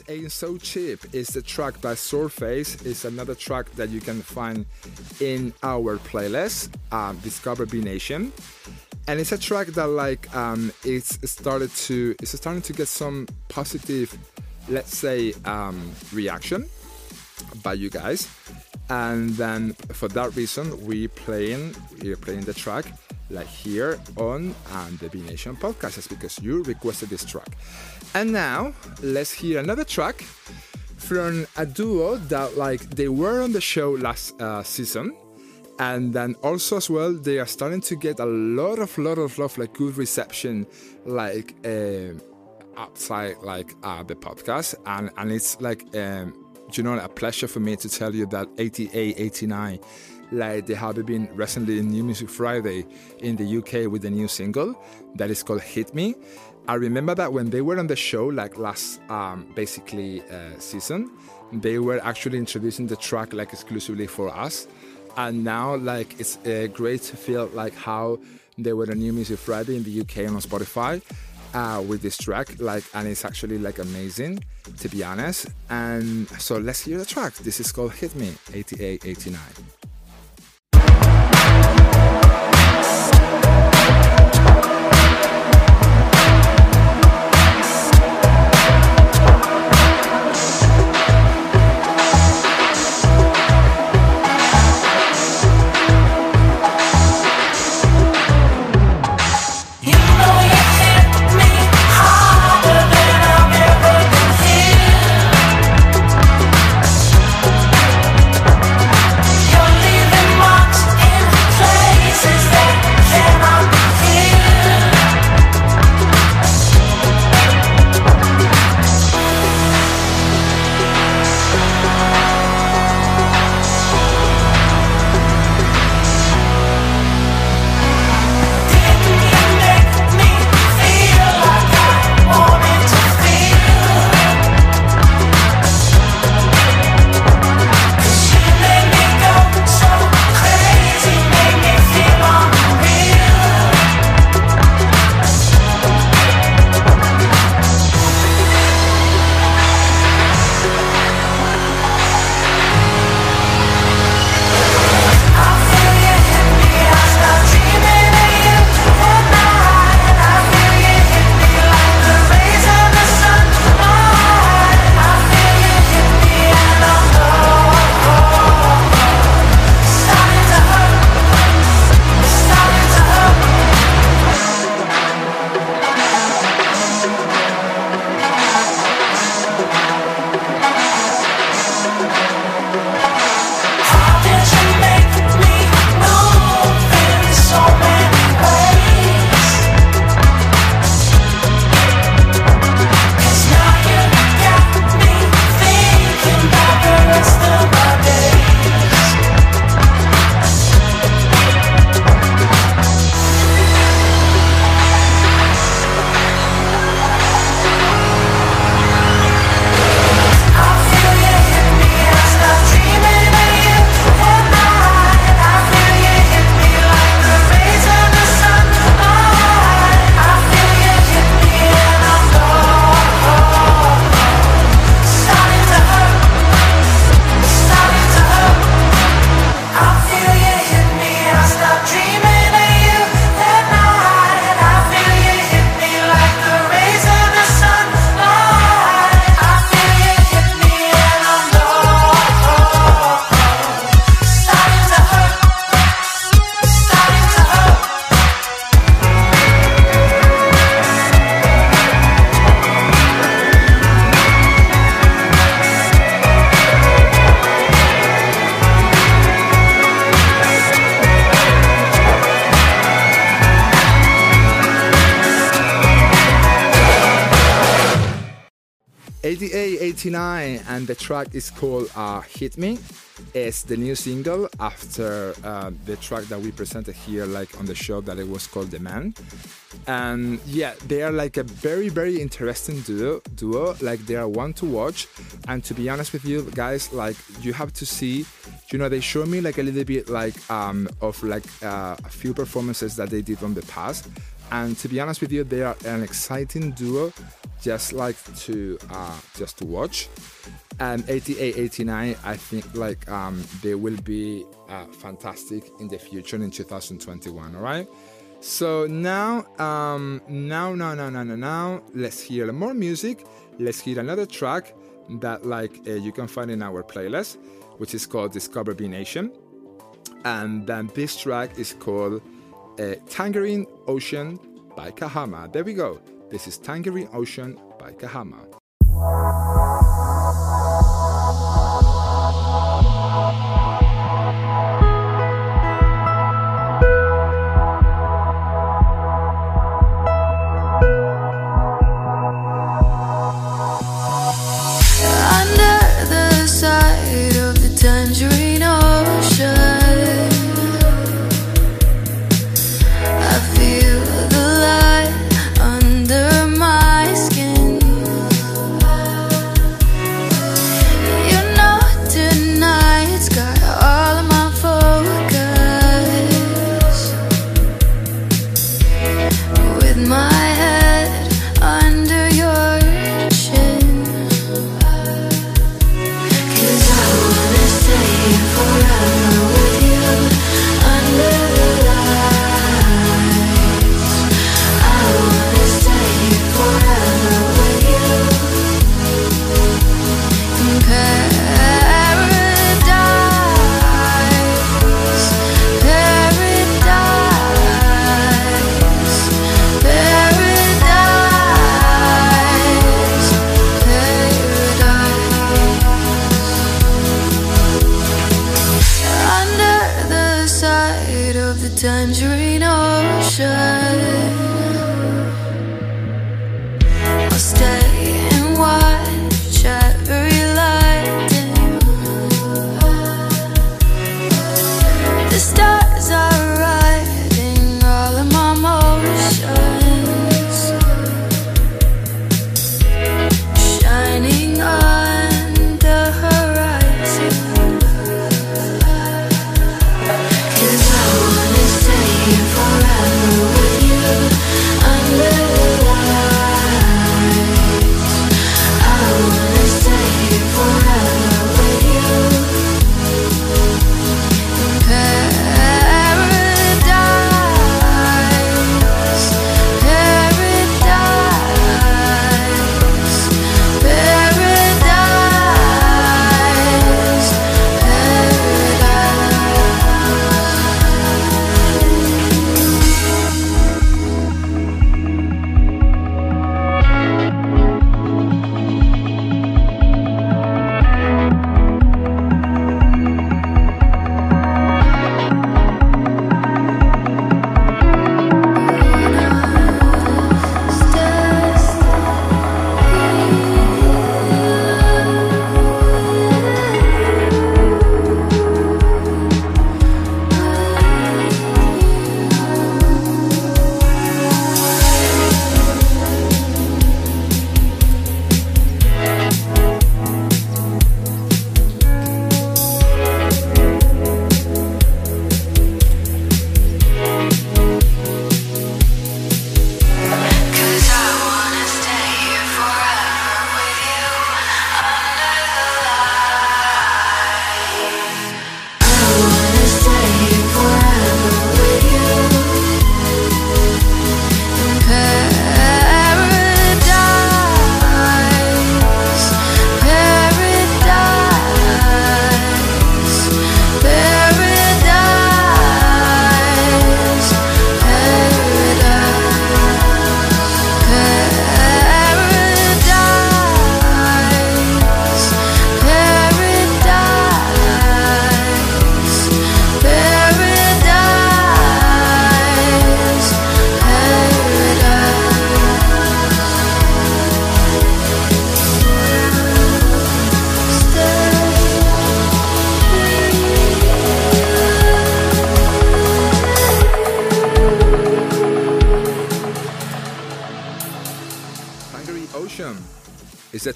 Ain't So Cheap is the track by Surface. It's another track that you can find in our playlist, um, Discover Be Nation. And it's a track that like um, it's started to it's starting to get some positive, let's say, um, reaction by you guys. And then for that reason, we playing we're playing the track like here on um, the Be Nation podcast. It's because you requested this track. And now let's hear another track from a duo that like they were on the show last uh, season. And then also as well, they are starting to get a lot of, lot of, of like good reception, like uh, outside like uh, the podcast, and and it's like um, you know a pleasure for me to tell you that 88, 89, like they have been recently in New Music Friday in the UK with a new single that is called Hit Me. I remember that when they were on the show, like last um, basically uh, season, they were actually introducing the track like exclusively for us. And now, like, it's uh, great to feel like how they were on New Music Friday in the UK and on Spotify uh, with this track, like, and it's actually like amazing to be honest. And so let's hear the track. This is called Hit Me 88 and the track is called uh, Hit Me. It's the new single after uh, the track that we presented here, like on the show, that it was called The Man. And yeah, they are like a very, very interesting duo. Duo, like they are one to watch. And to be honest with you guys, like you have to see, you know, they show me like a little bit like um, of like uh, a few performances that they did on the past. And to be honest with you, they are an exciting duo, just like to uh, just to watch um, 88, 89, I think like um, they will be uh, fantastic in the future in 2021. All right. So now, um, now, now, now, now, now, now, let's hear more music. Let's hear another track that like uh, you can find in our playlist, which is called Discover Be Nation, and then this track is called uh, Tangerine Ocean by Kahama. There we go. This is Tangerine Ocean by Kahama.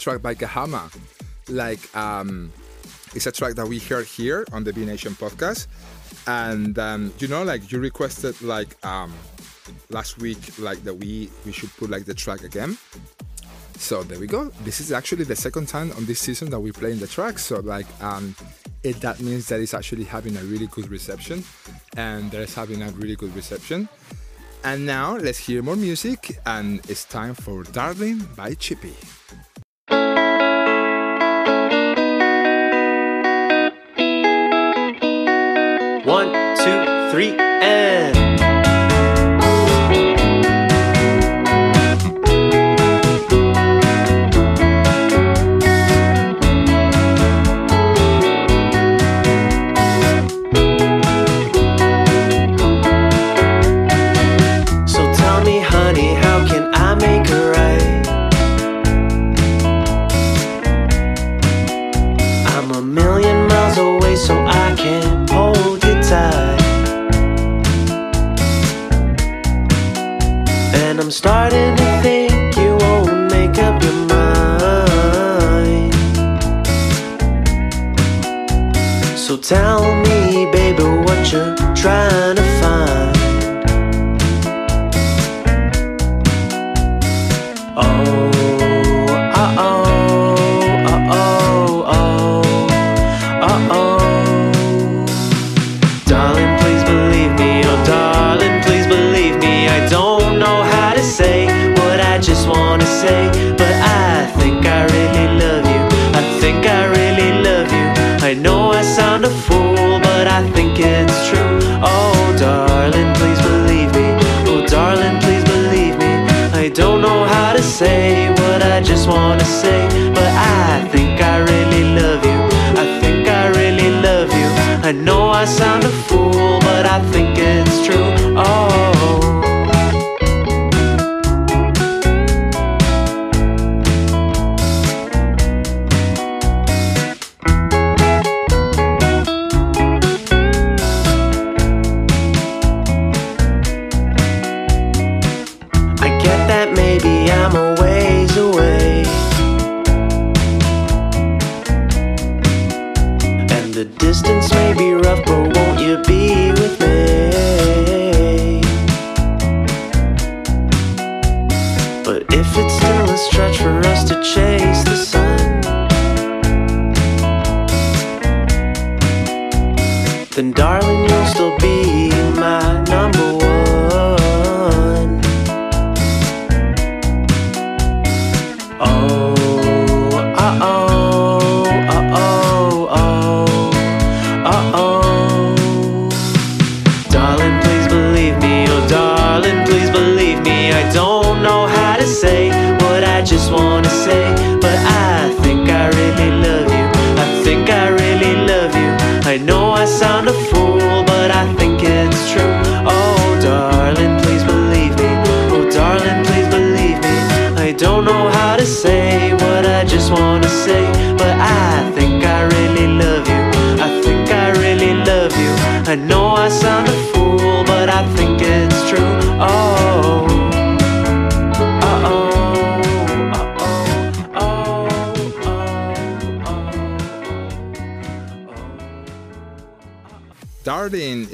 track by Kahama. Like, um, it's a track that we heard here on the Be Nation podcast. And, um, you know, like you requested, like, um, last week, like that we, we should put like the track again. So there we go. This is actually the second time on this season that we're playing the track. So like, um, it, that means that it's actually having a really good reception, and there's having a really good reception. And now let's hear more music, and it's time for "Darling" by Chippy. One, two, three, and. I'm starting to think you won't make up your mind. So tell me, baby, what you're trying to wanna say, but I think I really love you. I think I really love you. I know I sound a fool, but I think it's true. Oh.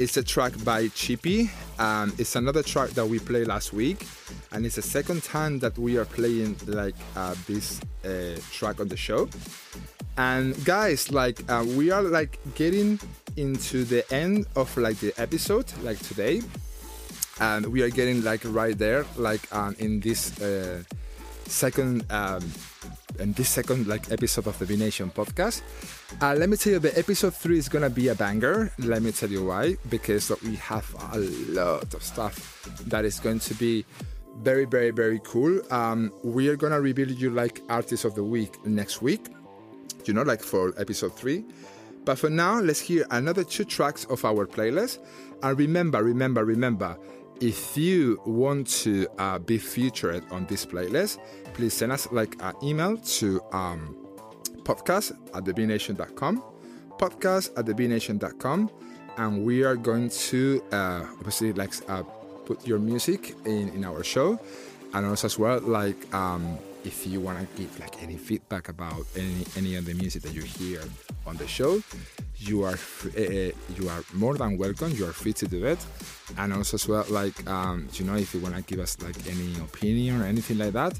Is a track by Chippy. Um, it's another track that we played last week, and it's the second time that we are playing like uh, this uh, track on the show. And guys, like uh, we are like getting into the end of like the episode, like today, and we are getting like right there, like um, in this uh, second um, in this second like episode of the Be Nation podcast. Uh, let me tell you, the episode three is gonna be a banger. Let me tell you why. Because we have a lot of stuff that is going to be very, very, very cool. Um, we are gonna reveal you like artist of the week next week. You know, like for episode three. But for now, let's hear another two tracks of our playlist. And remember, remember, remember, if you want to uh, be featured on this playlist, please send us like an email to um, podcast at thebenation.com, podcast at thebenation.com, and we are going to uh, obviously like uh, put your music in, in our show, and also as well like um, if you want to give like any feedback about any any of the music that you hear on the show, you are uh, you are more than welcome. You are free to do it, and also as well, like um, you know, if you wanna give us like any opinion or anything like that,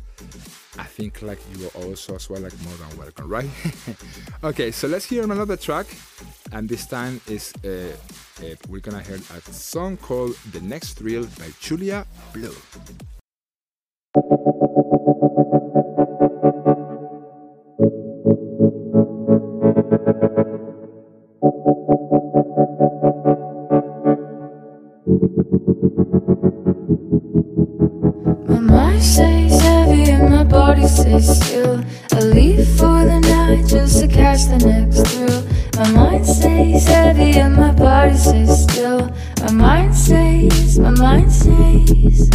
I think like you are also as well like more than welcome, right? okay, so let's hear another track, and this time is uh, uh, we're gonna hear a song called "The Next Thrill" by Julia Blue. My mind stays heavy and my body stays still. I leave for the night just to catch the next thrill. My mind stays heavy and my body stays still. My mind says, my mind says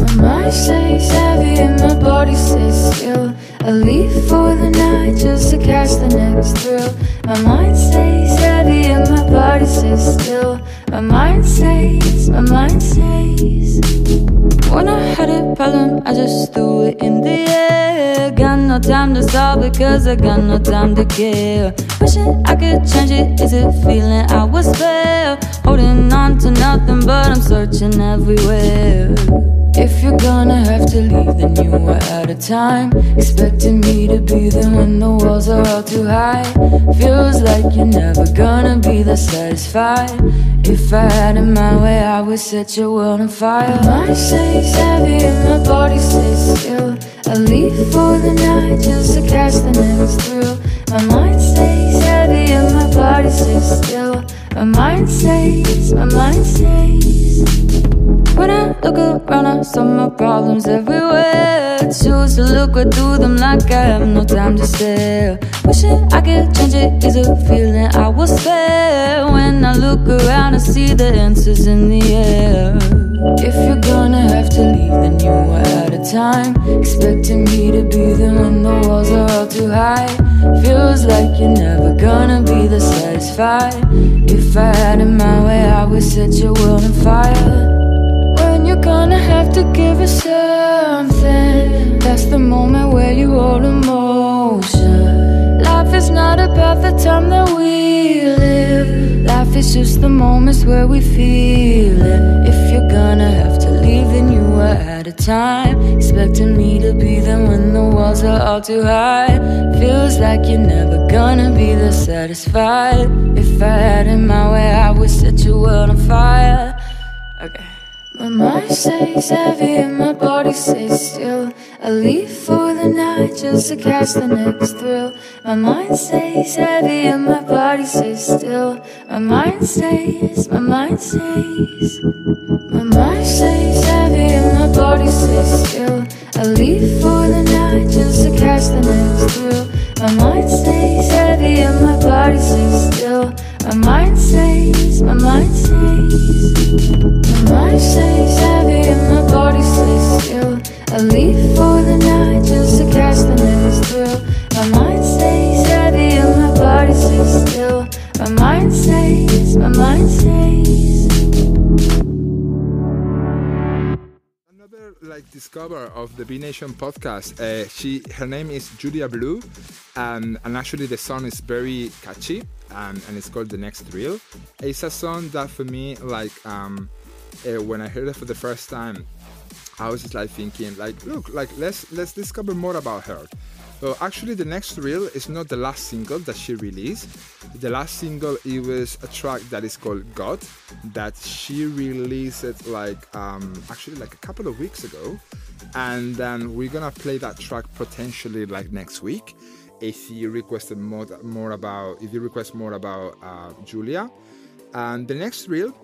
My mind stays heavy and my body stays still. I leave for the night just to catch the next thrill. My mind stays heavy and my body stays still. My mind stays, my mind stays. When I had a problem, I just threw it in the air. Got no time to solve because I got no time to care. Wishing I could change it, is it feeling I was fair? Holding on to nothing, but I'm searching everywhere. If you're gonna have to leave, then you are out of time. Expecting me to be there when the walls are all too high. Feels like you're never gonna be that satisfied. If I had it my way, I would set your world on fire. My mind stays heavy and my body stays still. I leave for the night just to catch the next thrill. My mind stays heavy and my body stays still. My mind stays, my mind stays. When I look around, I saw my problems everywhere. Choose to look right through them like I have no time to stare. Wishing I could change it is a feeling I was fair. When I look around, I see the answers in the air. If you're gonna have to leave, then you are out of time. Expecting me to be there when the walls are all too high. Feels like you're never gonna be that satisfied. If I had it my way, I would set your world on fire. Have to give it something. That's the moment where you hold emotion. Life is not about the time that we live. Life is just the moments where we feel it. If you're gonna have to leave then you are out of time. Expecting me to be there when the walls are all too high. Feels like you're never gonna be that satisfied. If I had it my way I would set your world on fire. Okay my mind stays heavy and my body stays still. I leave for the night just to catch the next thrill. My mind stays heavy and my body stays still. My mind stays, my mind stays. My mind stays heavy and my body stays still. I leave for the night just to catch the next thrill. My mind stays heavy and my body stays still. My mind stays, my mind stays. Mind stays heavy and my body stays still. I leave for the night just to the next. My mind stays heavy and my body stays still. My mind stays, my mind stays. Another like discover of the Be Nation podcast. Uh, she her name is Julia Blue, and and actually the song is very catchy, and, and it's called The Next Thrill. It's a song that for me like um, uh, when I heard it for the first time, I was just like thinking like look like let's let's discover more about her. So actually, the next reel is not the last single that she released. The last single it was a track that is called God that she released like um, actually like a couple of weeks ago, and then we're gonna play that track potentially like next week. If you requested more more about if you request more about uh, Julia, and the next thrill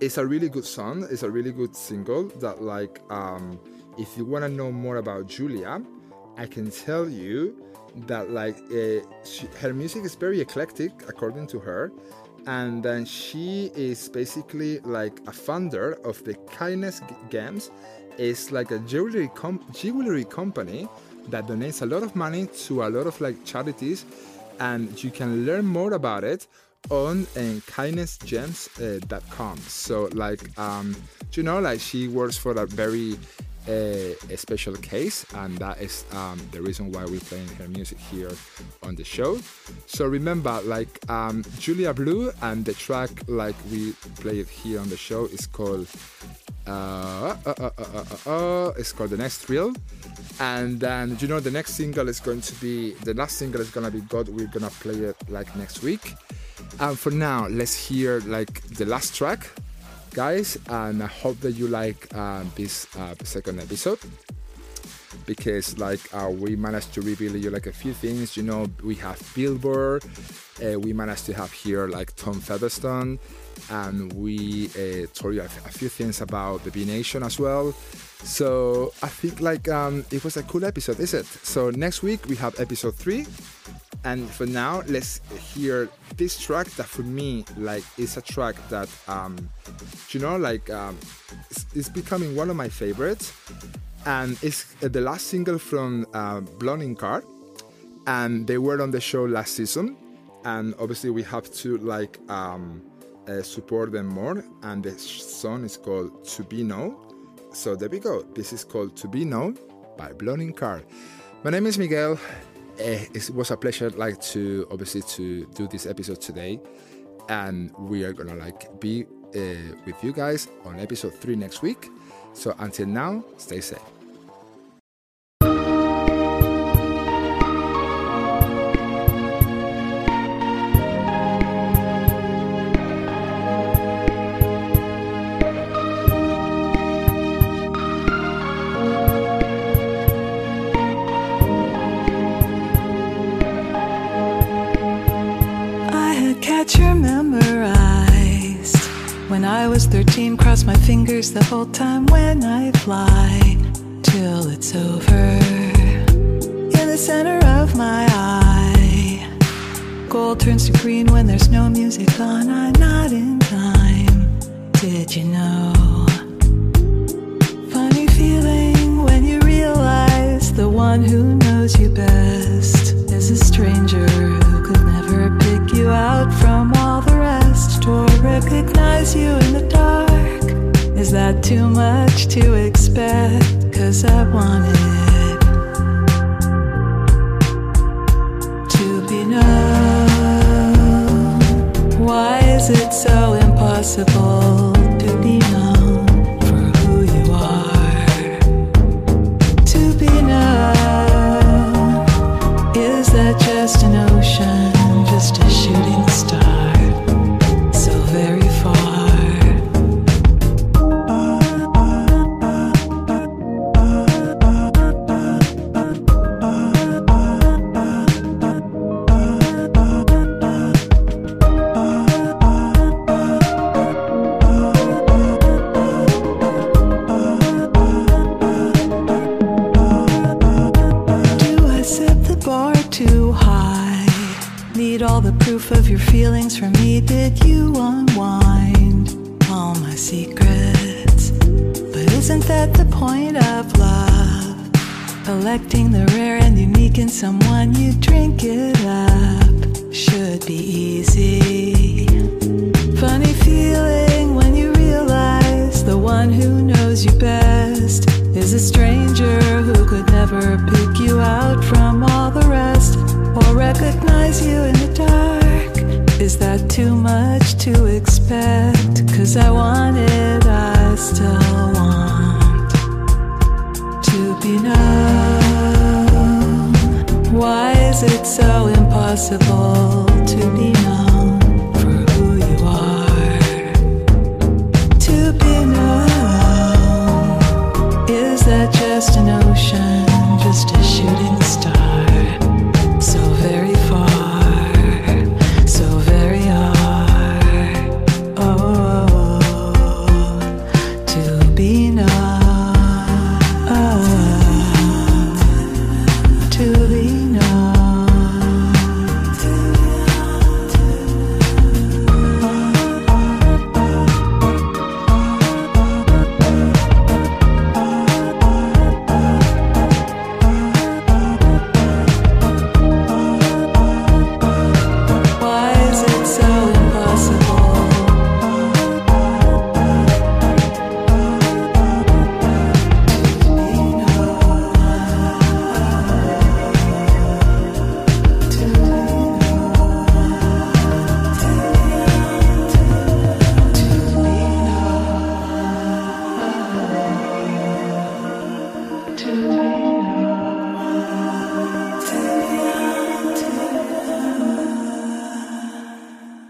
it's a really good song. It's a really good single that like um, if you want to know more about Julia, I can tell you that like uh, she, her music is very eclectic according to her, and then she is basically like a founder of the Kindness Gems. It's like a jewelry com- jewelry company that donates a lot of money to a lot of like charities, and you can learn more about it on uh, kindnessgems.com. so like um, you know like she works for a very a, a special case, and that is um, the reason why we're playing her music here on the show. So remember, like um, Julia Blue, and the track like we played here on the show is called uh, uh, uh, uh, uh, uh, uh, it's called the next thrill and then you know the next single is going to be the last single is gonna be god we're gonna play it like next week and for now let's hear like the last track guys and i hope that you like uh, this uh, second episode. Because like uh, we managed to reveal you like a few things you know we have billboard uh, we managed to have here like tom featherstone and we uh, told you a, few things about the be nation as well. So i think like um, it was a cool episode is it? So next week we have episode three and for now let's hear this track that for me like is a track that um you know like um it's, it's becoming one of my favorites and it's uh, the last single from uh, Blown in Car, and they were on the show last season, and obviously we have to like um, uh, support them more. And the song is called "To Be Known." So there we go. This is called "To Be Known" by Blown in Car. My name is Miguel. Uh, it was a pleasure, like to obviously to do this episode today, and we are gonna like be uh, with you guys on episode three next week. So until now, stay safe. I was 13, cross my fingers the whole time when I fly till it's over. In the center of my eye, gold turns to green when there's no music on. I'm not in time. Did you know? Funny feeling when you realize the one who knows you best is a stranger who could never pick you out recognize you in the dark. Is that too much to expect? Cause I wanted to be known. Why is it so impossible